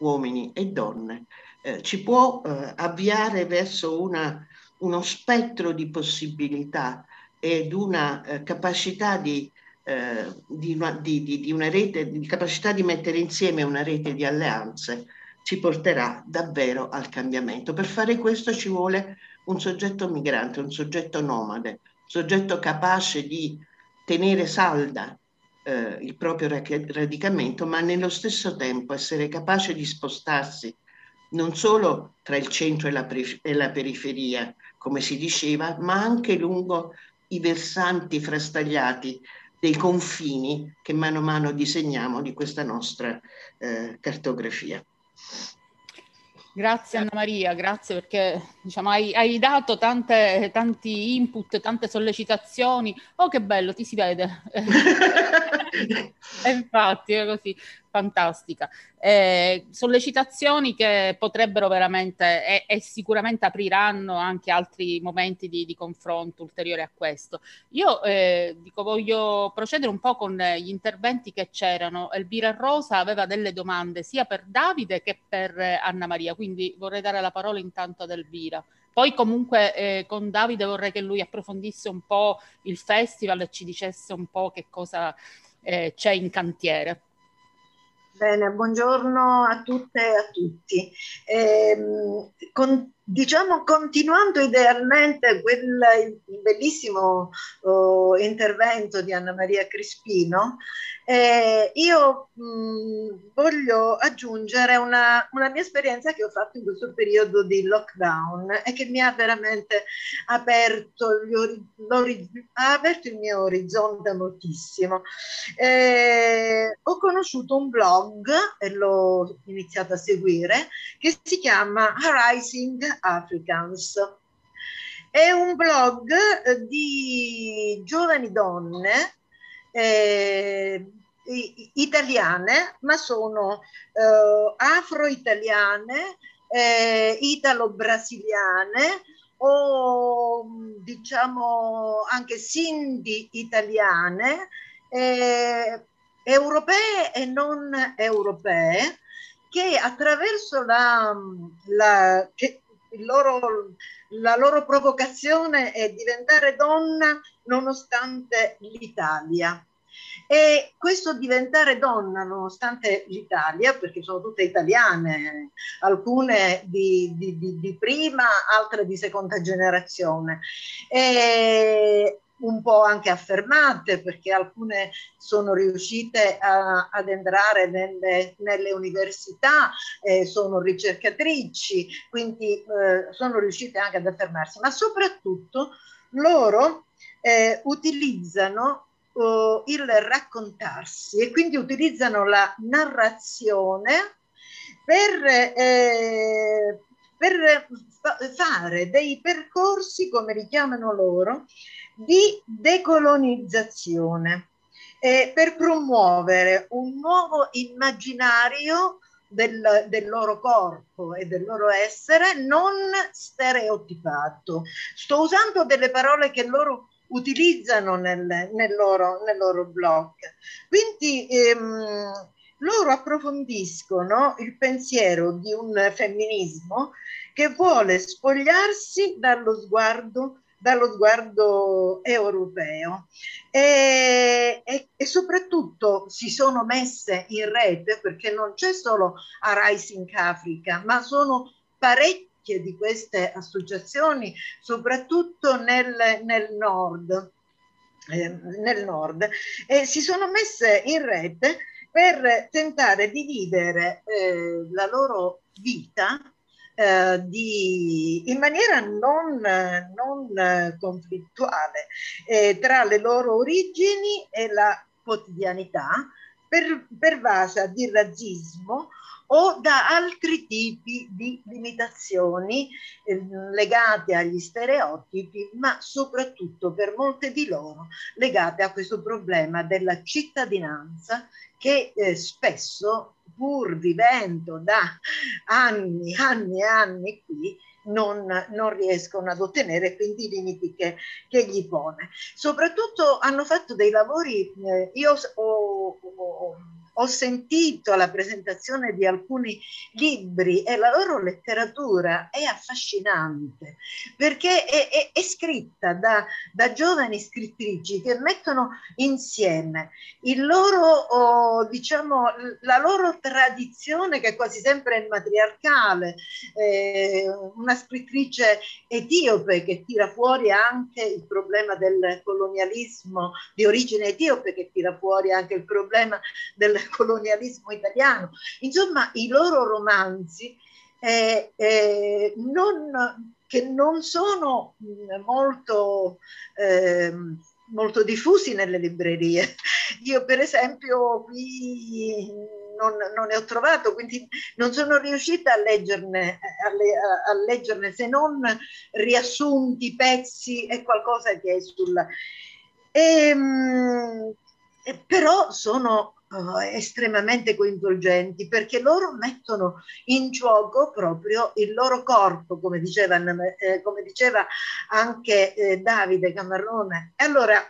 uomini e donne, eh, ci può eh, avviare verso una, uno spettro di possibilità ed una eh, capacità di, eh, di, una, di, di, una, rete, di capacità di mettere insieme una rete di alleanze ci porterà davvero al cambiamento. Per fare questo ci vuole un soggetto migrante, un soggetto nomade, un soggetto capace di tenere salda eh, il proprio radicamento, ma nello stesso tempo essere capace di spostarsi non solo tra il centro e la, e la periferia, come si diceva, ma anche lungo i versanti frastagliati dei confini che mano a mano disegniamo di questa nostra eh, cartografia. Grazie Anna Maria, grazie perché diciamo, hai, hai, dato tante, tanti input, tante sollecitazioni. Oh che bello, ti si vede. infatti è così fantastica. Eh, sollecitazioni che potrebbero veramente e, e, sicuramente apriranno anche altri momenti di, di confronto ulteriore a questo. Io eh, dico, voglio procedere un po' con gli interventi che c'erano. Elvira Rosa aveva delle domande sia per Davide che per eh, Anna Maria, quindi vorrei dare la parola intanto ad Elvira. Poi comunque eh, con Davide vorrei che lui approfondisse un po' il festival e ci dicesse un po' che cosa eh, c'è in cantiere. Bene, buongiorno a tutte e a tutti. Eh, con, diciamo, continuando idealmente quel bellissimo oh, intervento di Anna Maria Crispino, eh, io mh, mm, voglio aggiungere una, una, mia esperienza che ho fatto in questo periodo di lockdown e che mi ha veramente aperto, ha aperto il mio orizzonte moltissimo. Eh, ho conosciuto un blog e l'ho iniziato a seguire che si chiama Rising Africans. È un blog di giovani donne eh, italiane, ma sono eh, afro-italiane, eh, italo-brasiliane o diciamo anche sindi italiane, eh, europee e non europee, che attraverso la, la, che loro, la loro provocazione è diventare donna nonostante l'Italia. E questo diventare donna nonostante l'Italia, perché sono tutte italiane, alcune di, di, di, di prima, altre di seconda generazione, e un po' anche affermate perché alcune sono riuscite a, ad entrare nelle, nelle università, eh, sono ricercatrici, quindi eh, sono riuscite anche ad affermarsi, ma soprattutto loro eh, utilizzano uh, il raccontarsi e quindi utilizzano la narrazione per, eh, per fare dei percorsi, come li chiamano loro, di decolonizzazione, eh, per promuovere un nuovo immaginario del, del, loro corpo e del loro essere non stereotipato. Sto usando delle parole che loro utilizzano nel, nel, loro, nel loro blog. Quindi ehm, loro approfondiscono il pensiero di un femminismo che vuole spogliarsi dallo sguardo dallo sguardo europeo e, e, e, soprattutto si sono messe in rete perché non c'è solo a Rising Africa ma sono parecchie parecchie di queste associazioni, soprattutto nel, nel nord. Eh, nel nord e si sono messe in rete per tentare di vivere eh, la loro vita eh, di, in maniera non, non conflittuale eh, tra le loro origini e la quotidianità per, pervasa di razzismo o da altri tipi di limitazioni eh, legate agli stereotipi, ma soprattutto per molte di loro legate a questo problema della cittadinanza che eh, spesso, pur vivendo da anni, anni e anni qui, non, non, riescono ad ottenere, quindi i limiti che, che, gli pone. Soprattutto hanno fatto dei lavori, eh, io ho, ho ho sentito la presentazione di alcuni libri e la loro letteratura è affascinante perché è, è, è scritta da, da, giovani scrittrici che mettono insieme loro, oh, diciamo, la loro tradizione che quasi sempre è matriarcale, eh, una scrittrice etiope che tira fuori anche il problema del colonialismo di origine etiope, che tira fuori anche il problema del colonialismo italiano. Insomma, i loro romanzi eh, eh, non, che non sono molto, eh, molto diffusi nelle librerie. Io per esempio qui non, non, ne ho trovato, quindi non sono riuscita a leggerne, a, a, a leggerne se non riassunti, pezzi e qualcosa che è sulla... E, ehm, eh, però sono uh, estremamente coinvolgenti perché loro mettono in gioco proprio il loro corpo, come diceva, eh, come diceva anche eh, Davide Camarrone. E allora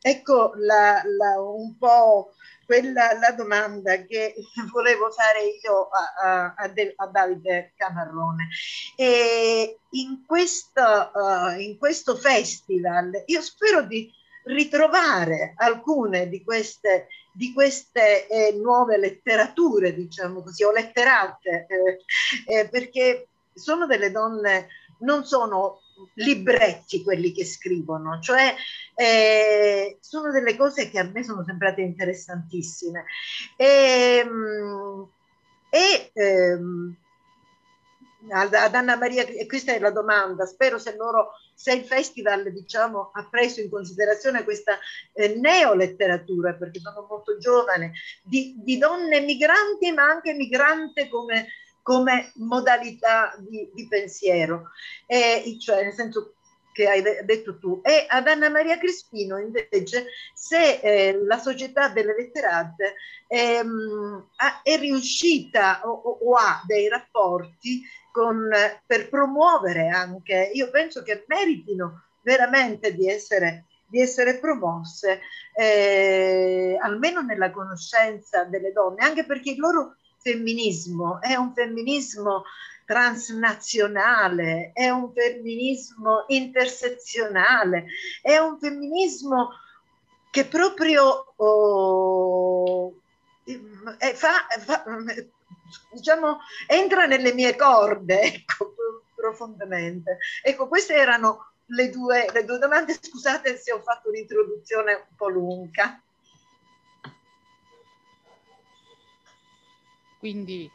ecco la, la, un po' quella la domanda che volevo fare io a, a, a Davide Camarrone. E in, questo, uh, in questo festival io spero di ritrovare alcune di queste, di queste eh, nuove letterature, diciamo così, o letterate, eh, eh, perché sono delle donne, non sono libretti quelli che scrivono, cioè eh, sono delle cose che a me sono sembrate interessantissime. E, ehm, e ehm, ad Anna Maria, e questa è la domanda, spero se loro, se il festival diciamo, ha preso in considerazione questa eh, neoletteratura, perché sono molto giovane, di, di, donne migranti, ma anche migrante come, come modalità di, di pensiero, e, cioè nel senso che hai detto tu. E ad Anna Maria Crispino invece se eh, la società delle letterate ehm, ha, è riuscita o, o, ha dei rapporti con, per promuovere anche, io penso che meritino veramente di essere, di essere promosse, eh, almeno nella conoscenza delle donne, anche perché il loro femminismo è un femminismo transnazionale, è un femminismo intersezionale, è un femminismo che proprio oh, fa, fa, diciamo, entra nelle mie corde, ecco, profondamente. Ecco, queste erano le due, le due domande. Scusate se ho fatto un'introduzione un po' lunga. Quindi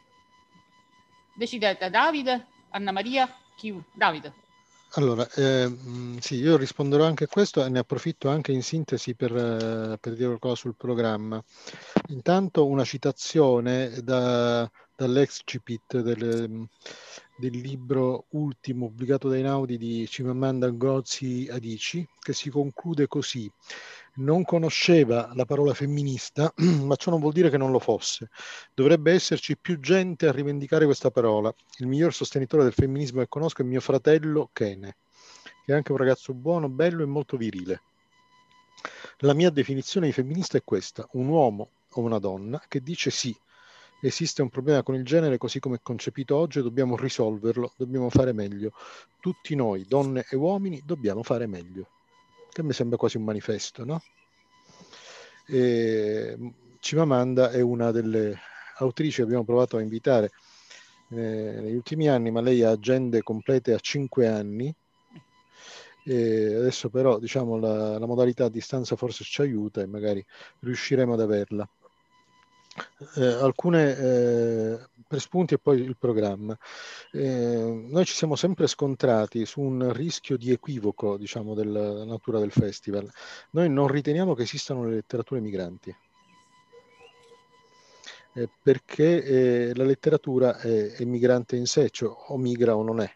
decidete, Davide, Anna Maria, chi? Davide. Allora, eh, sì, io risponderò anche a questo e ne approfitto anche in sintesi per, eh, per dire qualcosa sul programma. Intanto una citazione da, dall'ex Cipit del, del, libro ultimo pubblicato dai Naudi di Cimamanda Ngozi Adici, che si conclude così non conosceva la parola femminista, ma ciò non vuol dire che non lo fosse. Dovrebbe esserci più gente a rivendicare questa parola. Il miglior sostenitore del femminismo che conosco è mio fratello Kene, che è anche un ragazzo buono, bello e molto virile. La mia definizione di femminista è questa, un uomo o una donna che dice sì, esiste un problema con il genere così come è concepito oggi, dobbiamo risolverlo, dobbiamo fare meglio. Tutti noi, donne e uomini, dobbiamo fare meglio che mi sembra quasi un manifesto, no? E Cimamanda è una delle autrici che abbiamo provato a invitare eh, negli ultimi anni, ma lei ha agende complete a cinque anni. E adesso però diciamo la, la modalità a distanza forse ci aiuta e magari riusciremo ad averla. Eh, alcune eh, per spunti e poi il programma. Eh, noi ci siamo sempre scontrati su un rischio di equivoco, diciamo, della natura del festival. Noi non riteniamo che esistano le letterature migranti. Eh, perché eh, la letteratura è, è migrante in sé, cioè o migra o non è.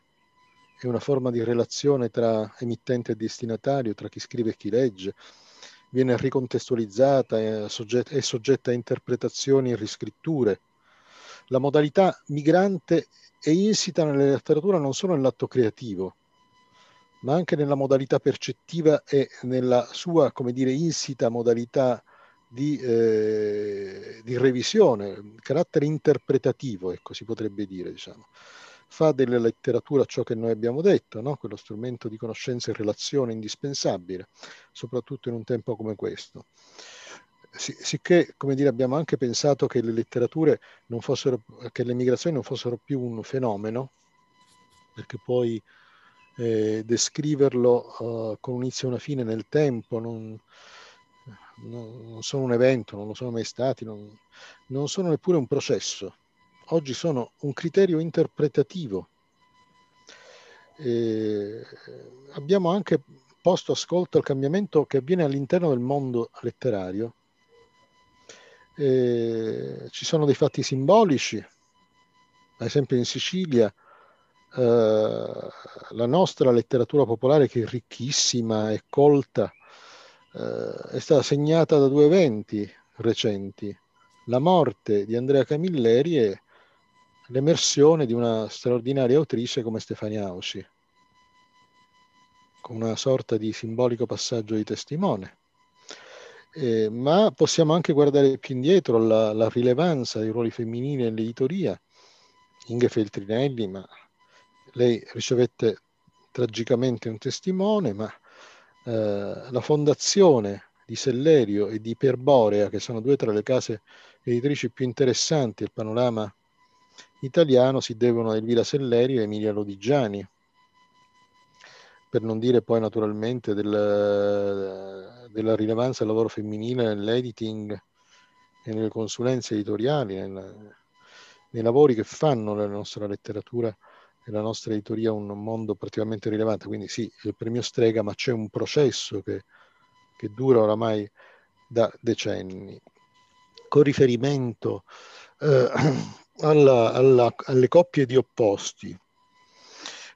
È una forma di relazione tra emittente e destinatario, tra chi scrive e chi legge, viene ricontestualizzata, è soggetta, è soggetta a interpretazioni e riscritture. La modalità migrante è insita nella letteratura non solo nell'atto creativo, ma anche nella modalità percettiva e nella sua, come dire, insita modalità di, eh, di revisione, carattere interpretativo, ecco, si potrebbe dire, diciamo fa della letteratura ciò che noi abbiamo detto, no? quello strumento di conoscenza e relazione indispensabile, soprattutto in un tempo come questo. sicché, come dire, abbiamo anche pensato che le letterature non fossero, che le migrazioni non fossero più un fenomeno, perché poi eh, descriverlo uh, con un inizio e una fine nel tempo non, non, sono un evento, non lo sono mai stati, non, non sono neppure un processo oggi sono un criterio interpretativo. E abbiamo anche posto ascolto al cambiamento che avviene all'interno del mondo letterario. E ci sono dei fatti simbolici, ad esempio in Sicilia eh, la nostra letteratura popolare che è ricchissima e colta eh, è stata segnata da due eventi recenti, la morte di Andrea Camilleri e l'emersione di una straordinaria autrice come Stefania Auci, con una sorta di simbolico passaggio di testimone. Eh, ma possiamo anche guardare più indietro la, la rilevanza dei ruoli femminili nell'editoria. Inge Feltrinelli, ma lei ricevette tragicamente un testimone, ma eh, la fondazione di Sellerio e di Iperborea, che sono due tra le case editrici più interessanti del panorama italiano, si devono a Elvira Sellerio e Emilia Lodigiani. Per non dire poi naturalmente del, della rilevanza del lavoro femminile nell'editing e nelle consulenze editoriali, nel, nei lavori che fanno la nostra letteratura e la nostra editoria un mondo particolarmente rilevante. Quindi sì, il premio Strega, ma c'è un processo che, che dura oramai da decenni. Con riferimento eh, alla, alla, alle coppie di opposti,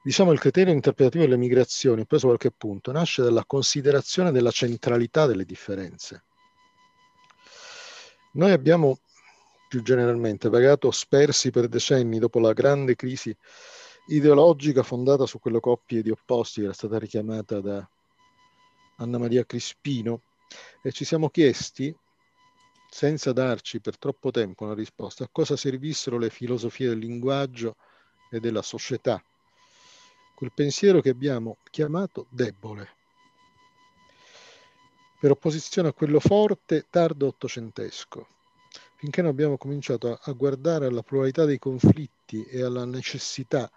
diciamo il criterio interpretativo delle migrazioni, preso qualche punto, nasce dalla considerazione della centralità delle differenze. Noi abbiamo più generalmente vagato spersi per decenni dopo la grande crisi ideologica fondata su quelle coppie di opposti che era stata richiamata da Anna Maria Crispino e ci siamo chiesti, senza darci per troppo tempo una risposta, a cosa servissero le filosofie del linguaggio e della società, quel pensiero che abbiamo chiamato debole, per opposizione a quello forte tardo ottocentesco. Finché non abbiamo cominciato a, guardare alla pluralità dei conflitti e alla necessità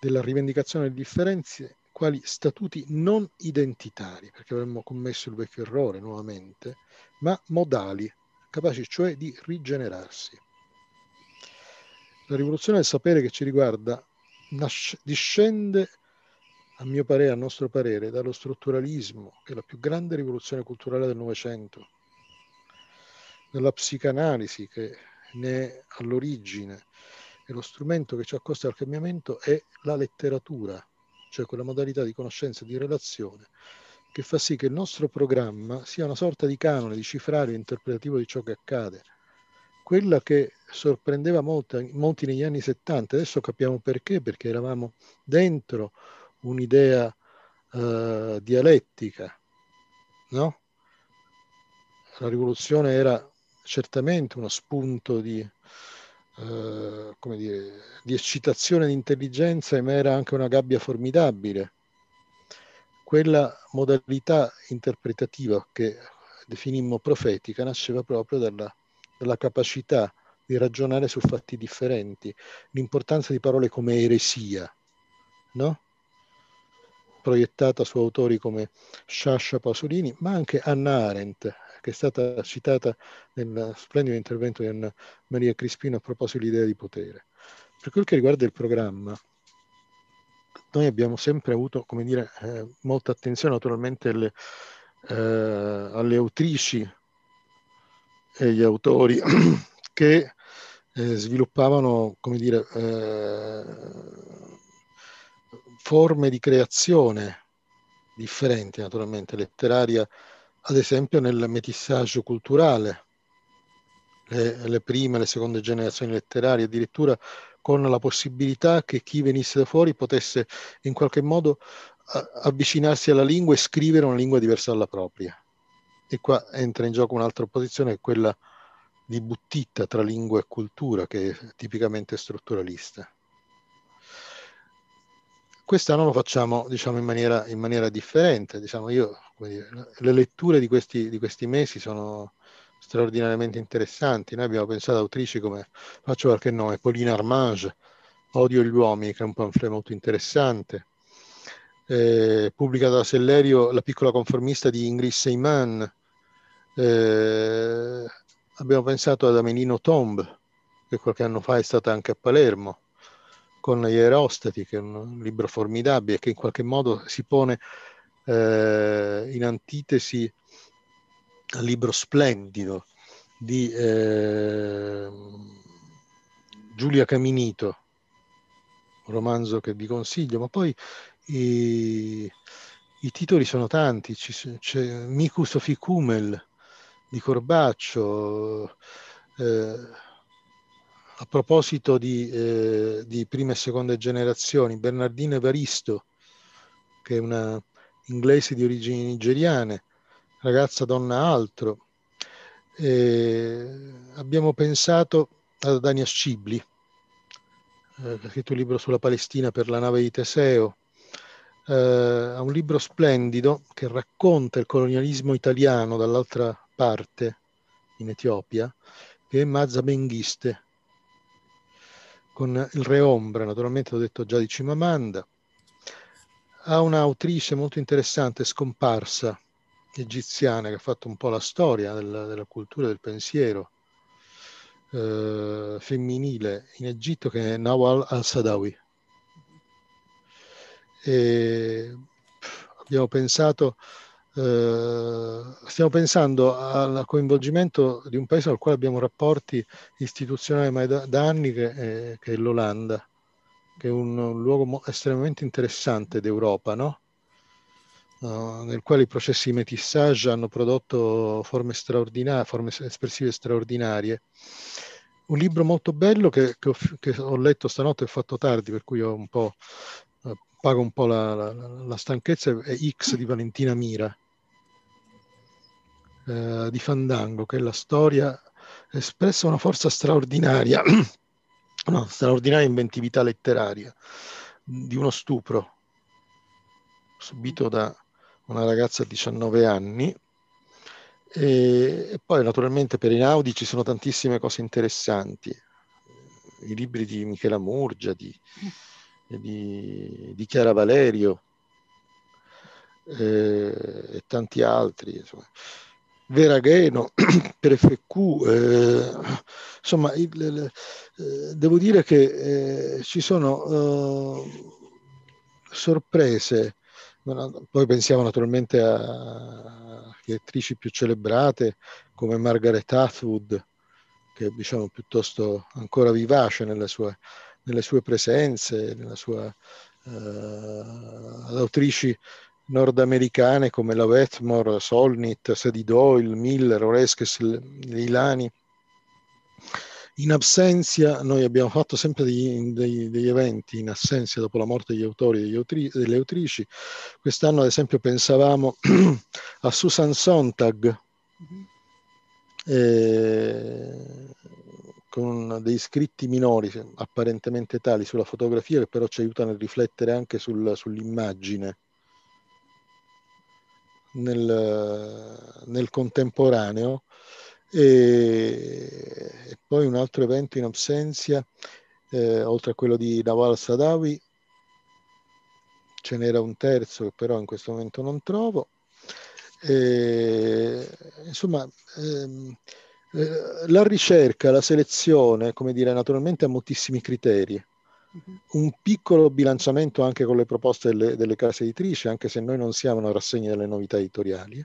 della rivendicazione delle differenze quali statuti non identitari, perché avremmo commesso il vecchio errore nuovamente, ma modali, capaci cioè di rigenerarsi. La rivoluzione del sapere che ci riguarda nasce, discende, a mio parere, a nostro parere, dallo strutturalismo, che è la più grande rivoluzione culturale del Novecento, della psicanalisi che ne è all'origine e lo strumento che ci accosta al cambiamento è la letteratura, cioè quella modalità di conoscenza e di relazione che fa sì che il nostro programma sia una sorta di canone, di cifrario interpretativo di ciò che accade. Quella che sorprendeva molti, molti negli anni 70, adesso capiamo perché, perché eravamo dentro un'idea uh, dialettica, no? La rivoluzione era certamente uno spunto di, eh, dire, di eccitazione di intelligenza, ma era anche una gabbia formidabile. Quella modalità interpretativa che definimmo profetica nasceva proprio dalla, dalla capacità di ragionare su fatti differenti, l'importanza di parole come eresia, no? proiettata su autori come Sciascia Pasolini, ma anche Anna Arendt, che è stata citata nel splendido intervento di Anna Maria Crispino a proposito dell'idea di potere. Per quel che riguarda il programma, noi abbiamo sempre avuto, come dire, eh, molta attenzione naturalmente alle, eh, alle autrici e agli autori che eh, sviluppavano, come dire, eh, forme di creazione differenti, naturalmente, letteraria ad esempio nel metissage culturale, le, le prime le seconde generazioni letterarie, addirittura con la possibilità che chi venisse da fuori potesse in qualche modo avvicinarsi alla lingua e scrivere una lingua diversa dalla propria. E qua entra in gioco un'altra posizione, quella di buttitta tra lingua e cultura, che è tipicamente strutturalista. Quest'anno lo facciamo diciamo, in, maniera, in maniera differente. Diciamo, io, dire, le letture di questi, di questi mesi sono straordinariamente interessanti. Noi abbiamo pensato a autrici come, faccio qualche nome, Pauline Armange, Odio gli uomini, che è un pamphlet molto interessante. Eh, pubblicato da Sellerio La piccola conformista di Ingrid Seyman. Eh, abbiamo pensato ad Amelino Tomb, che qualche anno fa è stata anche a Palermo con gli Erostati, che è un libro formidabile che in qualche modo si pone eh, in antitesi al libro splendido di eh, Giulia Caminito, un romanzo che vi consiglio, ma poi i, i titoli sono tanti, c'è Miku Sofikumel di Corbaccio, eh, a proposito di, eh, di, prime e seconde generazioni, Bernardino Evaristo, che è una inglese di origini nigeriane, ragazza donna altro. E abbiamo pensato a Dania Scibli, eh, che ha scritto un libro sulla Palestina per la nave di Teseo, eh, a un libro splendido che racconta il colonialismo italiano dall'altra parte, in Etiopia, che è Mazza Benghiste, con il Re Ombra, naturalmente ho detto già di Cimamanda, ha un'autrice molto interessante, scomparsa, egiziana, che ha fatto un po' la storia della, della cultura del pensiero eh, femminile in Egitto, che è Nawal al-Sadawi. E abbiamo pensato eh, stiamo pensando al coinvolgimento di un paese al quale abbiamo rapporti istituzionali da, da anni, che è, che è, l'Olanda, che è un, un luogo estremamente interessante d'Europa, no? Uh, nel quale i processi di metissage hanno prodotto forme straordinarie, forme espressive straordinarie. Un libro molto bello che, che, ho, che ho, letto stanotte, ho fatto tardi, per cui un uh, pago un po' la, la, la stanchezza, è X di Valentina Mira eh, di Fandango, che è la storia espressa una forza straordinaria, una straordinaria inventività letteraria, di uno stupro subito da una ragazza di 19 anni. E, e poi naturalmente per Inaudi ci sono tantissime cose interessanti, i libri di Michela Murgia, di, di, di Chiara Valerio eh, e tanti altri. Insomma. Veragheno, per FQ, eh, insomma, il, il, eh, devo dire che eh, ci sono eh, sorprese, poi pensiamo naturalmente a attrici più celebrate come Margaret Atwood, che è diciamo piuttosto ancora vivace nelle sue, nelle sue presenze, nella sua, uh, ad autrici nordamericane come la Wetmore, Solnit, Sadie Doyle, Miller, Oreskes, Leilani. In assenza, noi abbiamo fatto sempre degli, degli, degli, eventi in assenza dopo la morte degli autori e autori, delle autrici. Quest'anno, ad esempio, pensavamo a Susan Sontag, eh, con dei scritti minori, apparentemente tali, sulla fotografia, che però ci aiutano a riflettere anche sul, sull'immagine nel, nel contemporaneo e, e, poi un altro evento in absenza, eh, oltre a quello di Nawal Sadawi, ce n'era un terzo che però in questo momento non trovo. E, insomma, ehm, eh, la ricerca, la selezione, come dire, naturalmente ha moltissimi criteri un piccolo bilanciamento anche con le proposte delle, delle, case editrici, anche se noi non siamo una rassegna delle novità editoriali.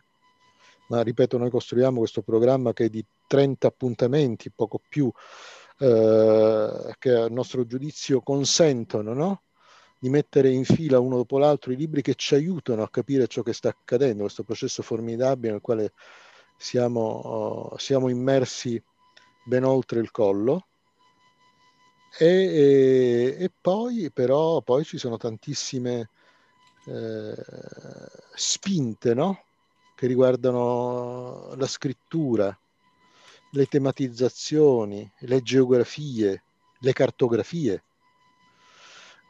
Ma ripeto, noi costruiamo questo programma che è di 30 appuntamenti, poco più, eh, che a nostro giudizio consentono no? di mettere in fila uno dopo l'altro i libri che ci aiutano a capire ciò che sta accadendo, questo processo formidabile nel quale siamo, oh, siamo immersi ben oltre il collo e, e, e poi però poi ci sono tantissime eh, spinte no? Che riguardano la scrittura, le tematizzazioni, le geografie, le cartografie.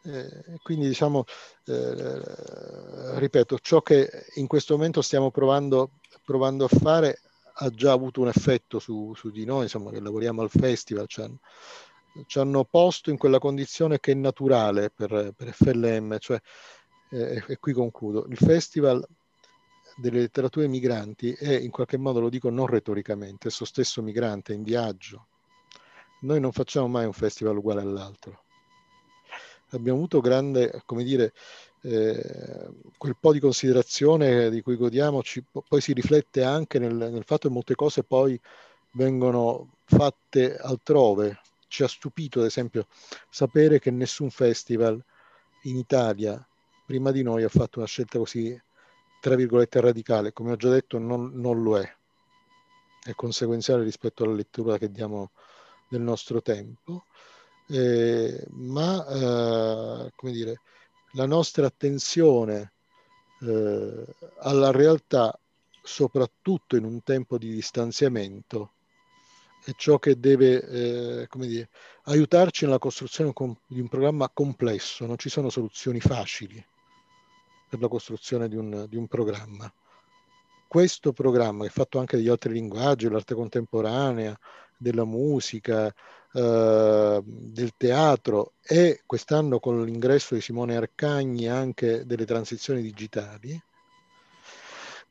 Eh, quindi diciamo, eh, ripeto, ciò che in questo momento stiamo provando, provando, a fare ha già avuto un effetto su, su di noi, insomma, che lavoriamo al festival, cioè, ci hanno posto in quella condizione che è naturale per, per FLM, cioè, eh, e qui concludo, il Festival delle letterature migranti è in qualche modo, lo dico non retoricamente, esso stesso migrante in viaggio. Noi non facciamo mai un festival uguale all'altro. Abbiamo avuto grande, come dire, eh, quel po' di considerazione di cui godiamoci, poi si riflette anche nel, nel fatto che molte cose poi vengono fatte altrove, ci ha stupito, ad esempio, sapere che nessun festival in Italia prima di noi ha fatto una scelta così tra virgolette radicale, come ho già detto non, non lo è, è conseguenziale rispetto alla lettura che diamo del nostro tempo, eh, ma eh, come dire, la nostra attenzione eh, alla realtà, soprattutto in un tempo di distanziamento, è ciò che deve eh, come dire, aiutarci nella costruzione di un programma complesso, non ci sono soluzioni facili per la costruzione di un, di un programma. Questo programma, che è fatto anche degli altri linguaggi, dell'arte contemporanea, della musica, eh, del teatro e quest'anno con l'ingresso di Simone Arcagni anche delle transizioni digitali,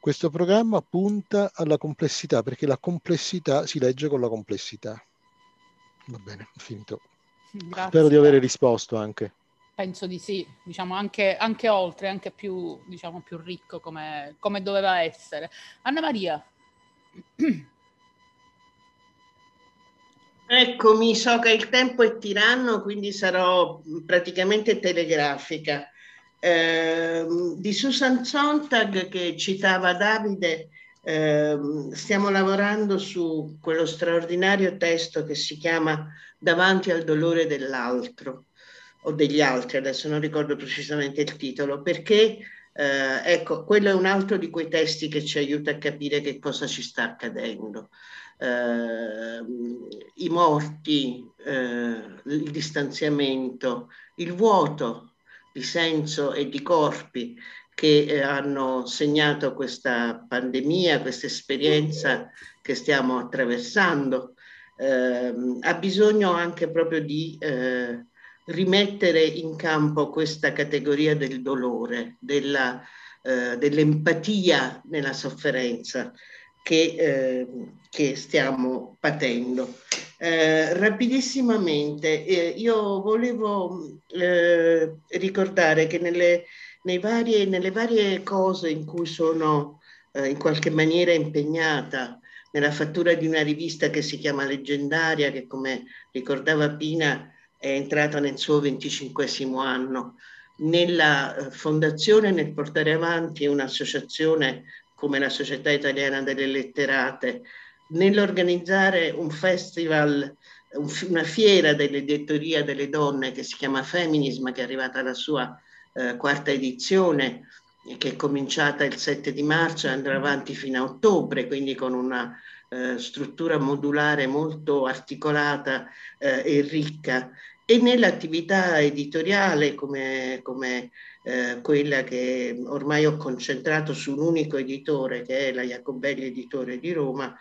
questo programma punta alla complessità perché la complessità si legge con la complessità. Va bene, finito. Grazie. Spero di aver risposto anche. Penso di sì, diciamo anche, anche oltre, anche più, diciamo, più ricco come, come doveva essere. Anna Maria. Eccomi, so che il tempo è tiranno, quindi sarò praticamente telegrafica. Eh, di Susan Sontag che citava Davide, eh, stiamo lavorando su quello straordinario testo che si chiama Davanti al dolore dell'altro o degli altri, adesso non ricordo precisamente il titolo, perché eh, ecco, quello è un altro di quei testi che ci aiuta a capire che cosa ci sta accadendo. Eh, i morti, eh, il distanziamento, il vuoto di senso e di corpi che eh, hanno segnato questa pandemia, questa esperienza che stiamo attraversando, eh, ha bisogno anche proprio di eh, rimettere in campo questa categoria del dolore, della, eh, dell'empatia nella sofferenza che, eh, che stiamo patendo. Eh, rapidissimamente, eh, io volevo eh, ricordare che nelle, varie, nelle, varie, cose in cui sono eh, in qualche maniera impegnata, nella fattura di una rivista che si chiama Leggendaria, che come ricordava Pina è entrata nel suo venticinquesimo anno, nella eh, fondazione, nel portare avanti un'associazione come la Società Italiana delle Letterate, nell'organizzare un festival, una fiera dell'editoria delle donne che si chiama Feminism, che è arrivata alla sua eh, quarta edizione, che è cominciata il 7 di marzo e andrà avanti fino a ottobre, quindi con una eh, struttura modulare molto articolata eh, e ricca. E nell'attività editoriale, come, come eh, quella che ormai ho concentrato su un unico editore, che è la Jacobelli Editore di Roma,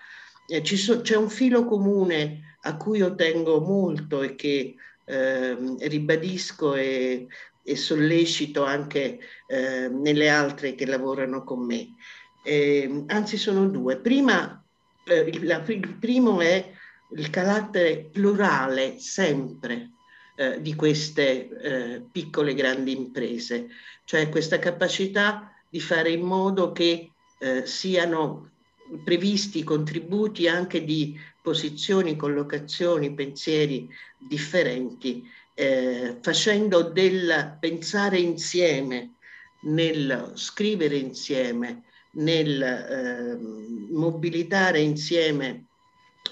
eh, so, c'è un filo comune a cui io tengo molto e che eh, ribadisco e, e, sollecito anche eh, nelle altre che lavorano con me. Ehm, anzi, sono due. Prima, eh, la, il primo è il carattere plurale sempre eh, di queste eh, piccole grandi imprese, cioè questa capacità di fare in modo che eh, siano previsti contributi anche di posizioni, collocazioni, pensieri differenti, eh, facendo del pensare insieme, nel scrivere insieme, nel eh, mobilitare insieme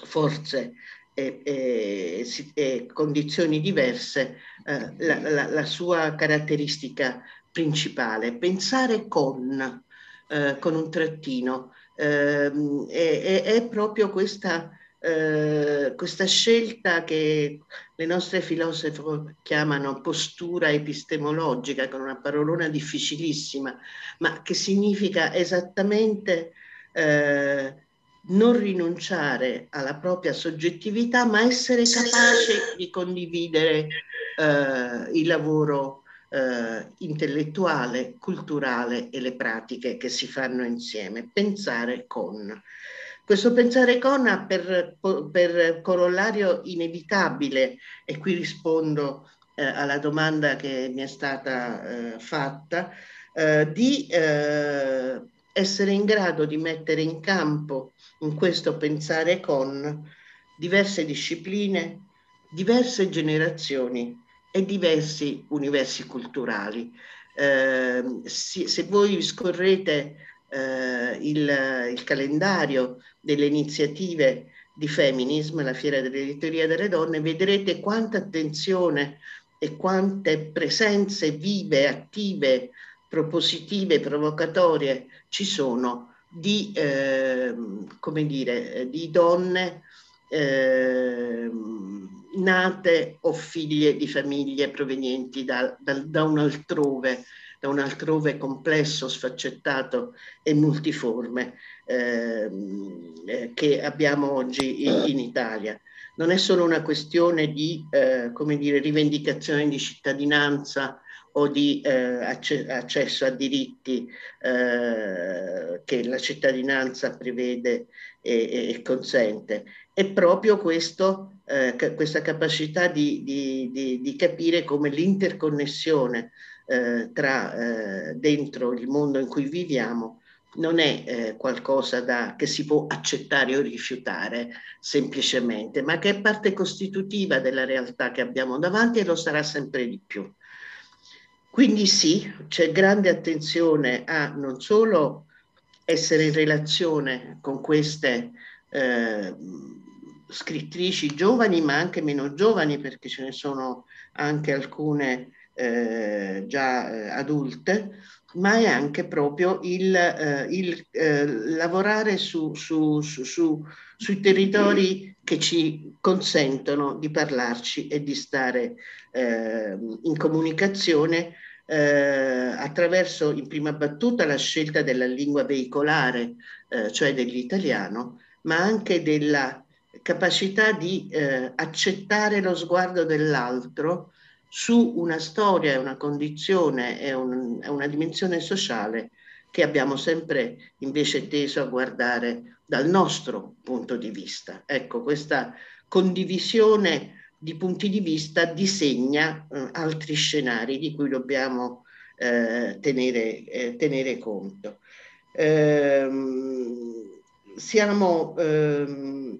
forze e, e, e condizioni diverse eh, la, la, la, sua caratteristica principale. Pensare con, eh, con un trattino eh, è, è, proprio questa, eh, questa scelta che le nostre filosofe chiamano postura epistemologica, con una parolona difficilissima, ma che significa esattamente eh, non rinunciare alla propria soggettività, ma essere capace di condividere eh, il lavoro eh, intellettuale, culturale e le pratiche che si fanno insieme. Pensare con. Questo pensare con ha per, per corollario inevitabile, e qui rispondo eh, alla domanda che mi è stata eh, fatta, eh, di eh, essere in grado di mettere in campo in questo pensare con diverse discipline, diverse generazioni e diversi universi culturali. Eh, se voi scorrete eh, il, il, calendario delle iniziative di Feminism, la fiera dell'editoria delle donne, vedrete quanta attenzione e quante presenze vive, attive, propositive, provocatorie ci sono di, eh, come dire, di donne eh, nate o figlie di famiglie provenienti da, da, da un altrove, da un altrove complesso, sfaccettato e multiforme ehm, eh, che abbiamo oggi in, in, Italia. Non è solo una questione di eh, come dire, rivendicazione di cittadinanza o di eh, acce- accesso a diritti eh, che la cittadinanza prevede e, e consente. È proprio questo, eh, questa capacità di, di, di, di, capire come l'interconnessione eh, tra eh, dentro il mondo in cui viviamo non è eh, qualcosa da, che si può accettare o rifiutare semplicemente, ma che è parte costitutiva della realtà che abbiamo davanti e lo sarà sempre di più. Quindi sì, c'è grande attenzione a non solo essere in relazione con queste eh, scrittrici giovani, ma anche meno giovani, perché ce ne sono anche alcune eh, già eh, adulte, ma è anche proprio il, eh, il eh, lavorare su, su, su, sui territori che ci consentono di parlarci e di stare in comunicazione eh, attraverso in prima battuta la scelta della lingua veicolare, eh, cioè dell'italiano, ma anche della capacità di eh, accettare lo sguardo dell'altro su una storia una condizione e un, una dimensione sociale che abbiamo sempre invece teso a guardare dal nostro punto di vista. Ecco, questa condivisione di punti di vista disegna eh, altri scenari di cui dobbiamo eh, tenere, eh, tenere, conto. Ehm, siamo ehm,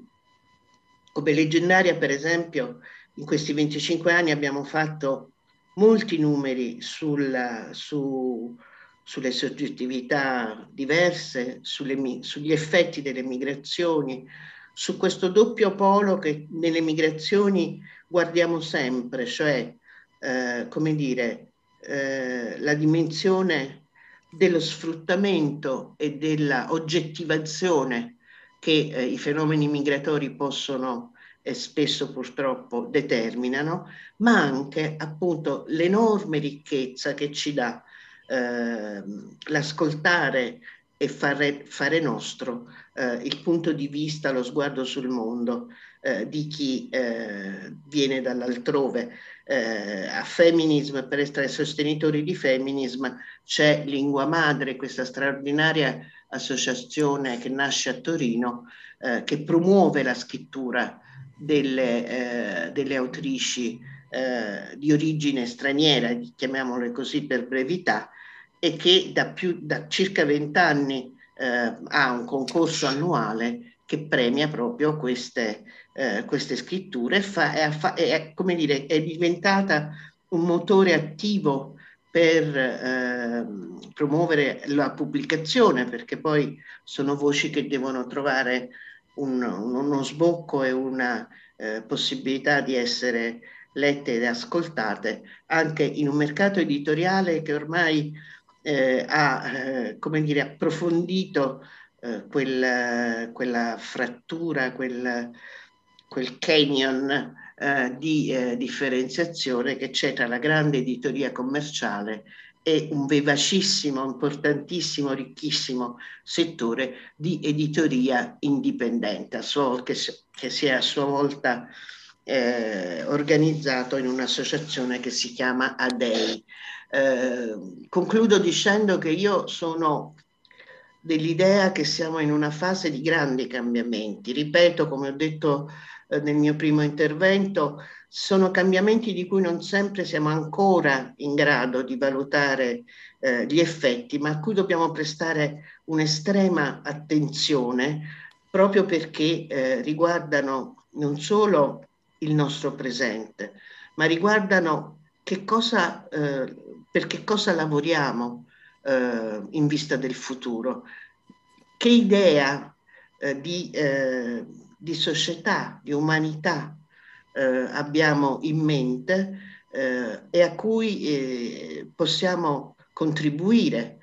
come leggendaria, per esempio, in questi 25 anni abbiamo fatto molti numeri sulla, su, sulle soggettività diverse, sulle, sugli effetti delle migrazioni, su questo doppio polo che nelle migrazioni guardiamo sempre, cioè, eh, come dire, eh, la dimensione dello sfruttamento e della oggettivazione che eh, i fenomeni migratori possono e spesso purtroppo determinano, ma anche appunto l'enorme ricchezza che ci dà eh, l'ascoltare e fare, fare nostro eh, il punto di vista, lo sguardo sul mondo eh, di chi eh, viene dall'altrove. Eh, a Feminism, per essere sostenitori di Feminism, c'è Lingua Madre, questa straordinaria associazione che nasce a Torino, eh, che promuove la scrittura delle, eh, delle autrici di origine straniera, chiamiamole così per brevità, e che da, più, da circa vent'anni eh, ha un concorso annuale che premia proprio queste, eh, queste scritture. Fa, è, è, come dire, è diventata un motore attivo per eh, promuovere la pubblicazione, perché poi sono voci che devono trovare un, uno sbocco e una eh, possibilità di essere lette ed ascoltate anche in un mercato editoriale che ormai eh, ha eh, come dire, approfondito eh, quel, quella frattura, quel, quel canyon eh, di eh, differenziazione che c'è tra la grande editoria commerciale e un vivacissimo, importantissimo, ricchissimo settore di editoria indipendente, che si è a sua volta eh, organizzato in un'associazione che si chiama ADEI. Eh, concludo dicendo che io sono dell'idea che siamo in una fase di grandi cambiamenti. Ripeto, come ho detto eh, nel mio primo intervento, sono cambiamenti di cui non sempre siamo ancora in grado di valutare eh, gli effetti, ma a cui dobbiamo prestare un'estrema attenzione proprio perché eh, riguardano non solo il nostro presente, ma riguardano che cosa, eh, per che cosa lavoriamo eh, in vista del futuro, che idea eh, di, eh, di, società, di umanità eh, abbiamo in mente eh, e a cui possiamo contribuire.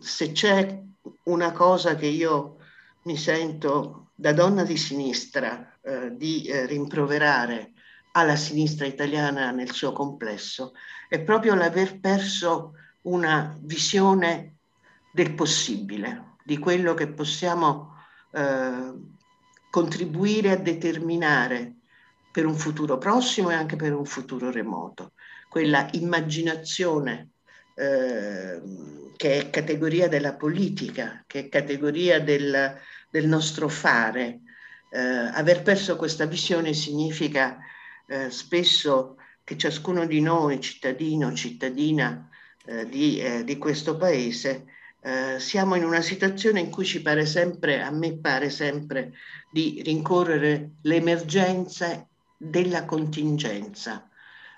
se c'è una cosa che io mi sento da donna di sinistra di rimproverare alla sinistra italiana nel suo complesso è proprio l'aver perso una visione del possibile, di quello che possiamo eh, contribuire a determinare per un futuro prossimo e anche per un futuro remoto. Quella immaginazione eh, che è categoria della politica, che è categoria del, del nostro fare. Eh, aver perso questa visione significa eh, spesso che ciascuno di noi, cittadino, cittadina eh, di, eh, di, questo paese, eh, siamo in una situazione in cui ci pare sempre, a me pare sempre, di rincorrere l'emergenza della contingenza,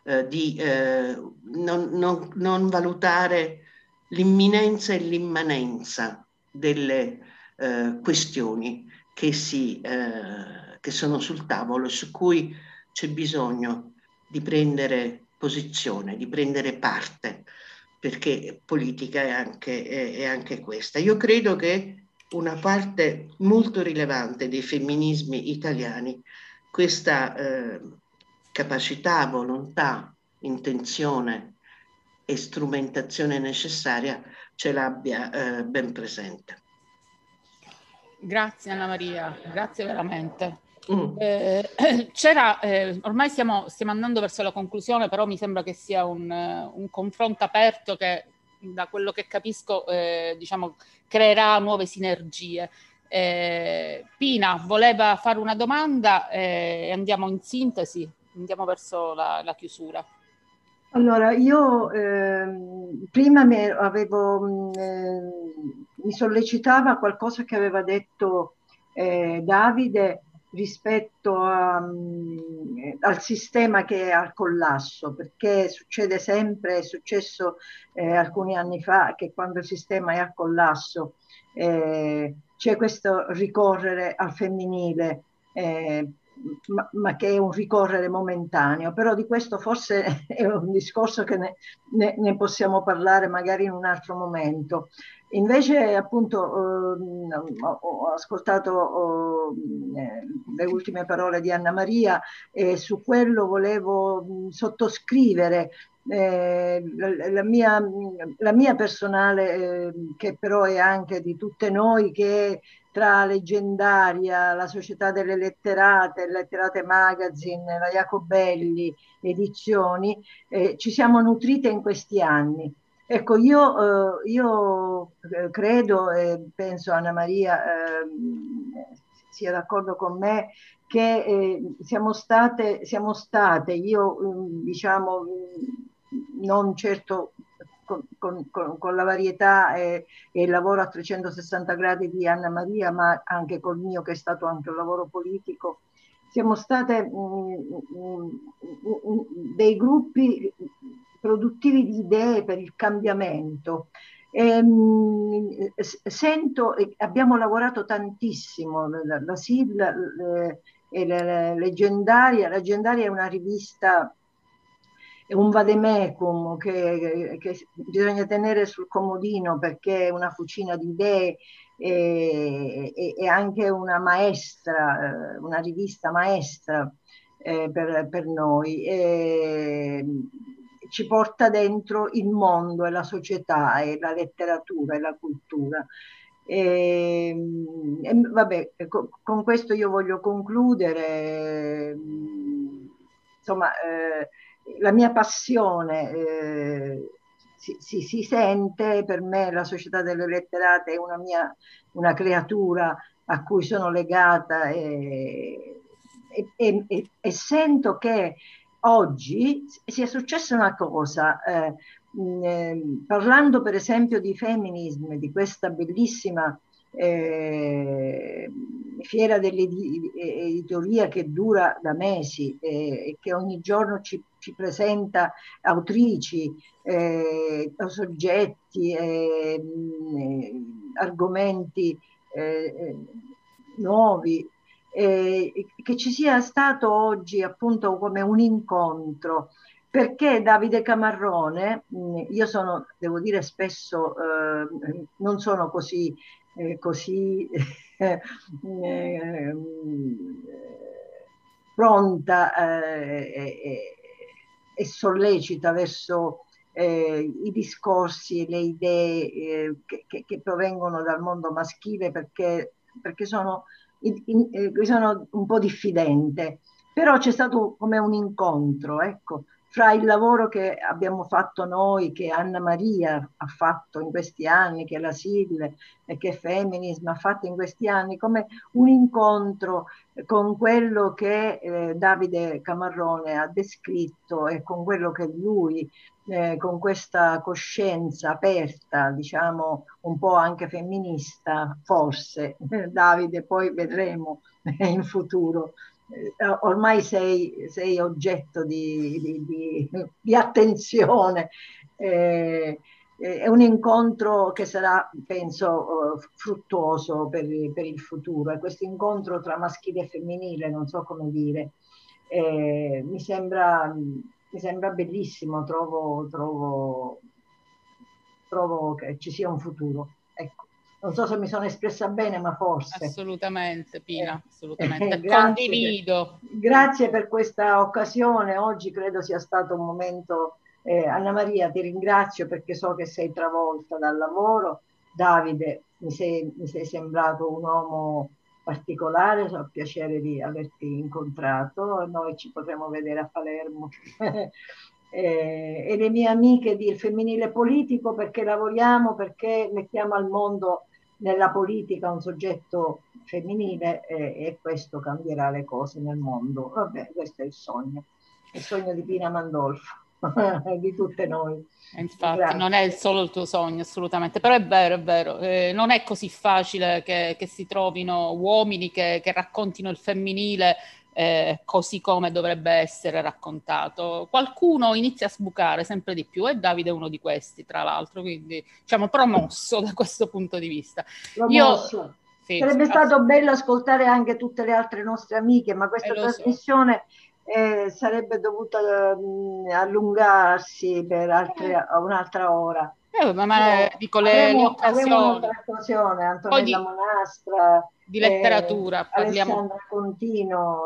eh, di eh, non, non, non, valutare l'imminenza e l'immanenza delle questioni che, si, che sono sul tavolo e su cui c'è bisogno di prendere posizione, di prendere parte, perché politica è anche, è, è anche questa. Io credo che una parte molto rilevante dei femminismi italiani questa eh, capacità, volontà, intenzione e strumentazione necessaria ce l'abbia eh, ben presente. Grazie Anna Maria, grazie veramente. Mm. Eh, c'era, eh, ormai stiamo, stiamo, andando verso la conclusione, però mi sembra che sia un, un confronto aperto che, da quello che capisco, eh, diciamo, creerà nuove sinergie. Eh, Pina voleva fare una domanda eh, e andiamo in sintesi, andiamo verso la, la chiusura. Allora, io ehm, prima mi, avevo, eh, mi sollecitava qualcosa che aveva detto Davide rispetto a, um, al sistema che è al collasso, perché succede sempre, è successo eh, alcuni anni fa, che quando il sistema è al collasso eh, c'è questo ricorrere al femminile. Eh, ma, ma, che è un ricorrere momentaneo, però di questo forse è un discorso che ne, ne, ne possiamo parlare magari in un altro momento. Invece appunto eh, ho ascoltato eh, le ultime parole di Anna Maria e su quello volevo sottoscrivere eh, la, mia, la, mia, personale, eh, che però è anche di tutte noi, che tra Leggendaria, la Società delle Letterate, Letterate Magazine, la Jacobelli Edizioni, eh, ci siamo nutrite in questi anni. Ecco, io, eh, io eh, credo e penso Anna Maria eh, sia d'accordo con me che eh, siamo, state, siamo state, io mm, diciamo mm, non certo con, con, con, la varietà e, e, il lavoro a 360 gradi di Anna Maria, ma anche col mio che è stato anche un lavoro politico, siamo state mh, mh, mh, dei gruppi produttivi di idee per il cambiamento. Ehm, sento, abbiamo lavorato tantissimo, la, la SIL è la, leggendaria, leggendaria è una rivista un vademecum che, che, bisogna tenere sul comodino perché è una fucina di idee e, e, e anche una maestra, eh, una rivista maestra eh, per, per, noi. E, ci porta dentro il mondo e la società e la letteratura e la cultura. E, e vabbè, con, questo io voglio concludere. Insomma, eh, la mia passione eh, si, si, si, sente, per me la Società delle Letterate è una mia una creatura a cui sono legata e, e, e, e sento che oggi sia successa una cosa, eh, eh, parlando per esempio di femminismo, di questa bellissima eh, fiera dell'editoria che dura da mesi eh, e che ogni giorno ci, ci presenta autrici, eh, soggetti, eh, argomenti eh, nuovi, che ci sia stato oggi appunto come un incontro. Perché Davide Camarrone, io sono, devo dire spesso, eh, non sono così, eh, così eh, pronta eh, e sollecita verso eh, i discorsi, le idee eh, che, che, provengono dal mondo maschile perché, perché sono, in, in, eh, sono, un po' diffidente. Però c'è stato come un incontro, ecco, fra il lavoro che abbiamo fatto noi, che Anna Maria ha fatto in questi anni, che la SIL e che Feminism ha fatto in questi anni, come un incontro con quello che eh, Davide Camarrone ha descritto e con quello che lui, eh, con questa coscienza aperta, diciamo un po' anche femminista, forse, Davide, poi vedremo in futuro, ormai sei, sei oggetto di, di, di, di attenzione. Eh, è un incontro che sarà, penso, eh, fruttuoso per, per, il futuro. E questo incontro tra maschile e femminile, non so come dire, eh, mi, sembra, mi sembra bellissimo, trovo, trovo, trovo che ci sia un futuro. Ecco. Non so se mi sono espressa bene, ma forse. Assolutamente, Pina, eh, assolutamente. grazie, Condivido. Grazie per questa occasione. Oggi credo sia stato un momento. Eh, Anna Maria, ti ringrazio perché so che sei travolta dal lavoro. Davide, mi sei, mi sei sembrato un uomo particolare, ho piacere di averti incontrato. Noi ci potremo vedere a Palermo. eh, e le mie amiche di Il Femminile Politico perché lavoriamo, perché mettiamo al mondo nella politica un soggetto femminile e, e, questo cambierà le cose nel mondo. Vabbè, questo è il sogno, il sogno di Pina Mandolfo, di tutte noi. Infatti Grazie. non è solo il tuo sogno assolutamente, però è vero, è vero, eh, non è così facile che, che si trovino uomini che, che raccontino il femminile eh, così come dovrebbe essere raccontato. Qualcuno inizia a sbucare sempre di più e Davide è uno di questi, tra l'altro, quindi diciamo promosso da questo punto di vista. Promosso. Io, sì, Sarebbe stato bello ascoltare anche tutte le altre nostre amiche, ma questa eh, trasmissione so. eh, sarebbe dovuta mh, allungarsi per altre, un'altra ora. Eh, ma, ma dico le, avremo, le occasioni. un'altra occasione, Antonella di, Monastra. Di letteratura, eh, parliamo. Alessandra Contino,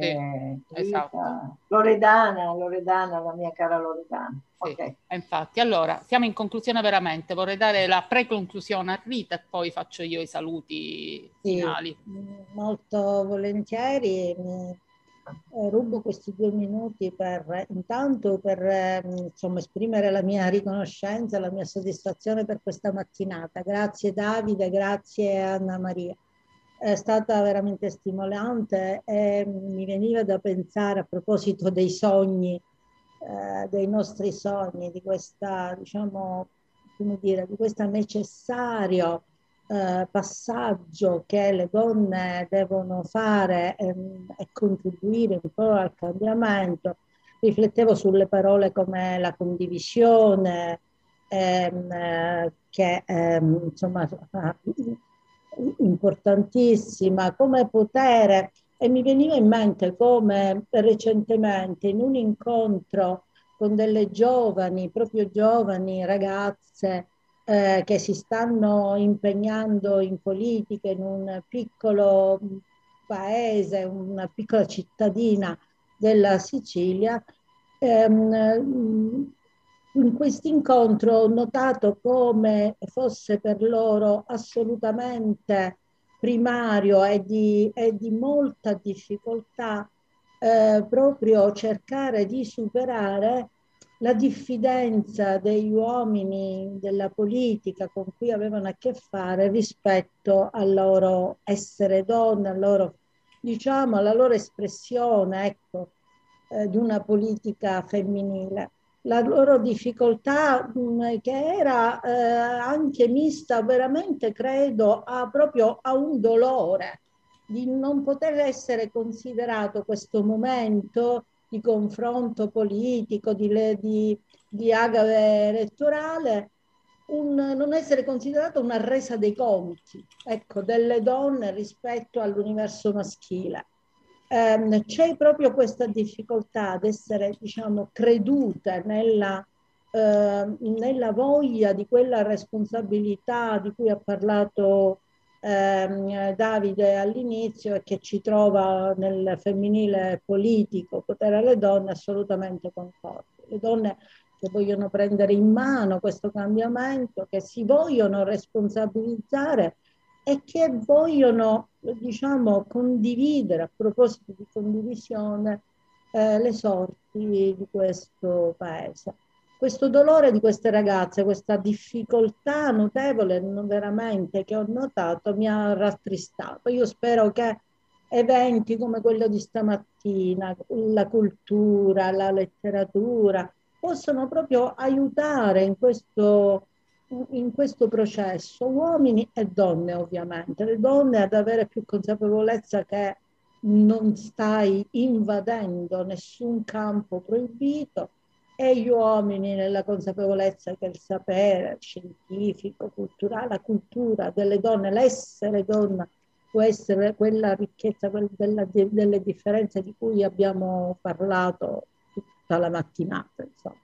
eh, sì, esatto. Loredana, Loredana, la mia cara Loredana. Sì, okay. Infatti, allora, siamo in conclusione veramente. Vorrei dare la pre-conclusione a Rita e poi faccio io i saluti sì, finali. Molto volentieri eh, rubo questi due minuti per intanto per eh, insomma, esprimere la mia riconoscenza, la mia soddisfazione per questa mattinata. Grazie Davide, grazie Anna Maria. È stata veramente stimolante e mi veniva da pensare a proposito dei sogni, eh, dei nostri sogni, di questa, diciamo, come dire, di questo necessario eh, passaggio che le donne devono fare ehm, e contribuire un po' al cambiamento, riflettevo sulle parole come la condivisione, ehm, eh, che ehm, insomma importantissima, come potere e mi veniva in mente come recentemente in un incontro con delle giovani, proprio giovani ragazze eh, che si stanno impegnando in politica in un piccolo paese, una piccola cittadina della Sicilia. Ehm, in questo incontro ho notato come fosse per loro assolutamente primario e di, e di molta difficoltà eh, proprio cercare di superare la diffidenza degli uomini della politica con cui avevano a che fare rispetto al loro essere donne, al loro, diciamo, alla loro espressione ecco, eh, di una politica femminile. La loro difficoltà mh, mm, che era eh, anche mista veramente, credo, a, proprio a un dolore, di non poter essere considerato questo momento di confronto politico, di, di, di agave elettorale, un, non essere considerato una resa dei conti ecco, delle donne rispetto all'universo maschile. Eh, c'è proprio questa difficoltà ad essere diciamo, credute nella, eh, nella voglia di quella responsabilità di cui ha parlato eh, Davide all'inizio e che ci trova nel femminile politico, potere alle donne assolutamente concordi. Le donne che vogliono prendere in mano questo cambiamento, che si vogliono responsabilizzare e che vogliono, diciamo, condividere, a proposito di condivisione, eh, le sorti di questo paese. Questo dolore di queste ragazze, questa difficoltà notevole veramente che ho notato mi ha rattristato. Io spero che eventi come quello di stamattina, la cultura, la letteratura, possono proprio aiutare in questo, in questo processo uomini e donne ovviamente, le donne ad avere più consapevolezza che non stai invadendo nessun campo proibito e gli uomini nella consapevolezza che il sapere scientifico, culturale, la cultura delle donne, l'essere donna può essere quella ricchezza quella della, delle differenze di cui abbiamo parlato tutta la mattinata. Insomma.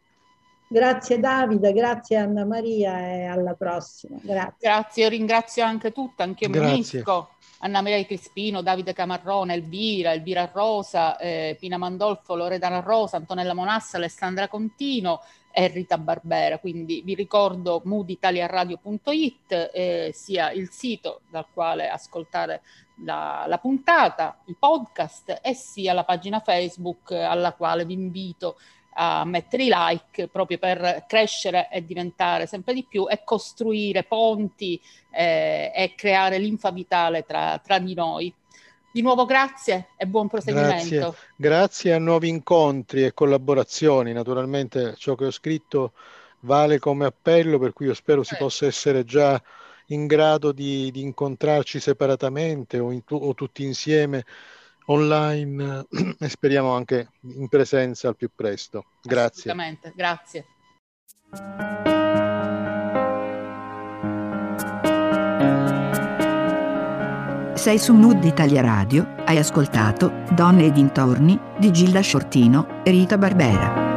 Grazie Davide, grazie Anna Maria e alla prossima. Grazie. Grazie, io ringrazio anche tutta, anche io unisco. Anna Maria Crispino, Davide Camarrone, Elvira, Elvira Rosa, eh, Pina Mandolfo, Loredana Rosa, Antonella Monassa, Alessandra Contino e Rita Barbera. Quindi vi ricordo mooditaliaradio.it, eh, sia il sito dal quale ascoltare la, la, puntata, il podcast e sia la pagina Facebook alla quale vi invito a mettere i like proprio per crescere e diventare sempre di più e costruire ponti eh, e creare linfa vitale tra, tra, di noi. Di nuovo grazie e buon proseguimento. Grazie. grazie a nuovi incontri e collaborazioni. Naturalmente ciò che ho scritto vale come appello, per cui io spero eh. si possa essere già in grado di, di incontrarci separatamente o, in, o tutti insieme online e speriamo anche in presenza al più presto. Grazie. Assolutamente, grazie. Sei su Mood Italia Radio, hai ascoltato Donne e dintorni di Gilda Sciortino e Rita Barbera.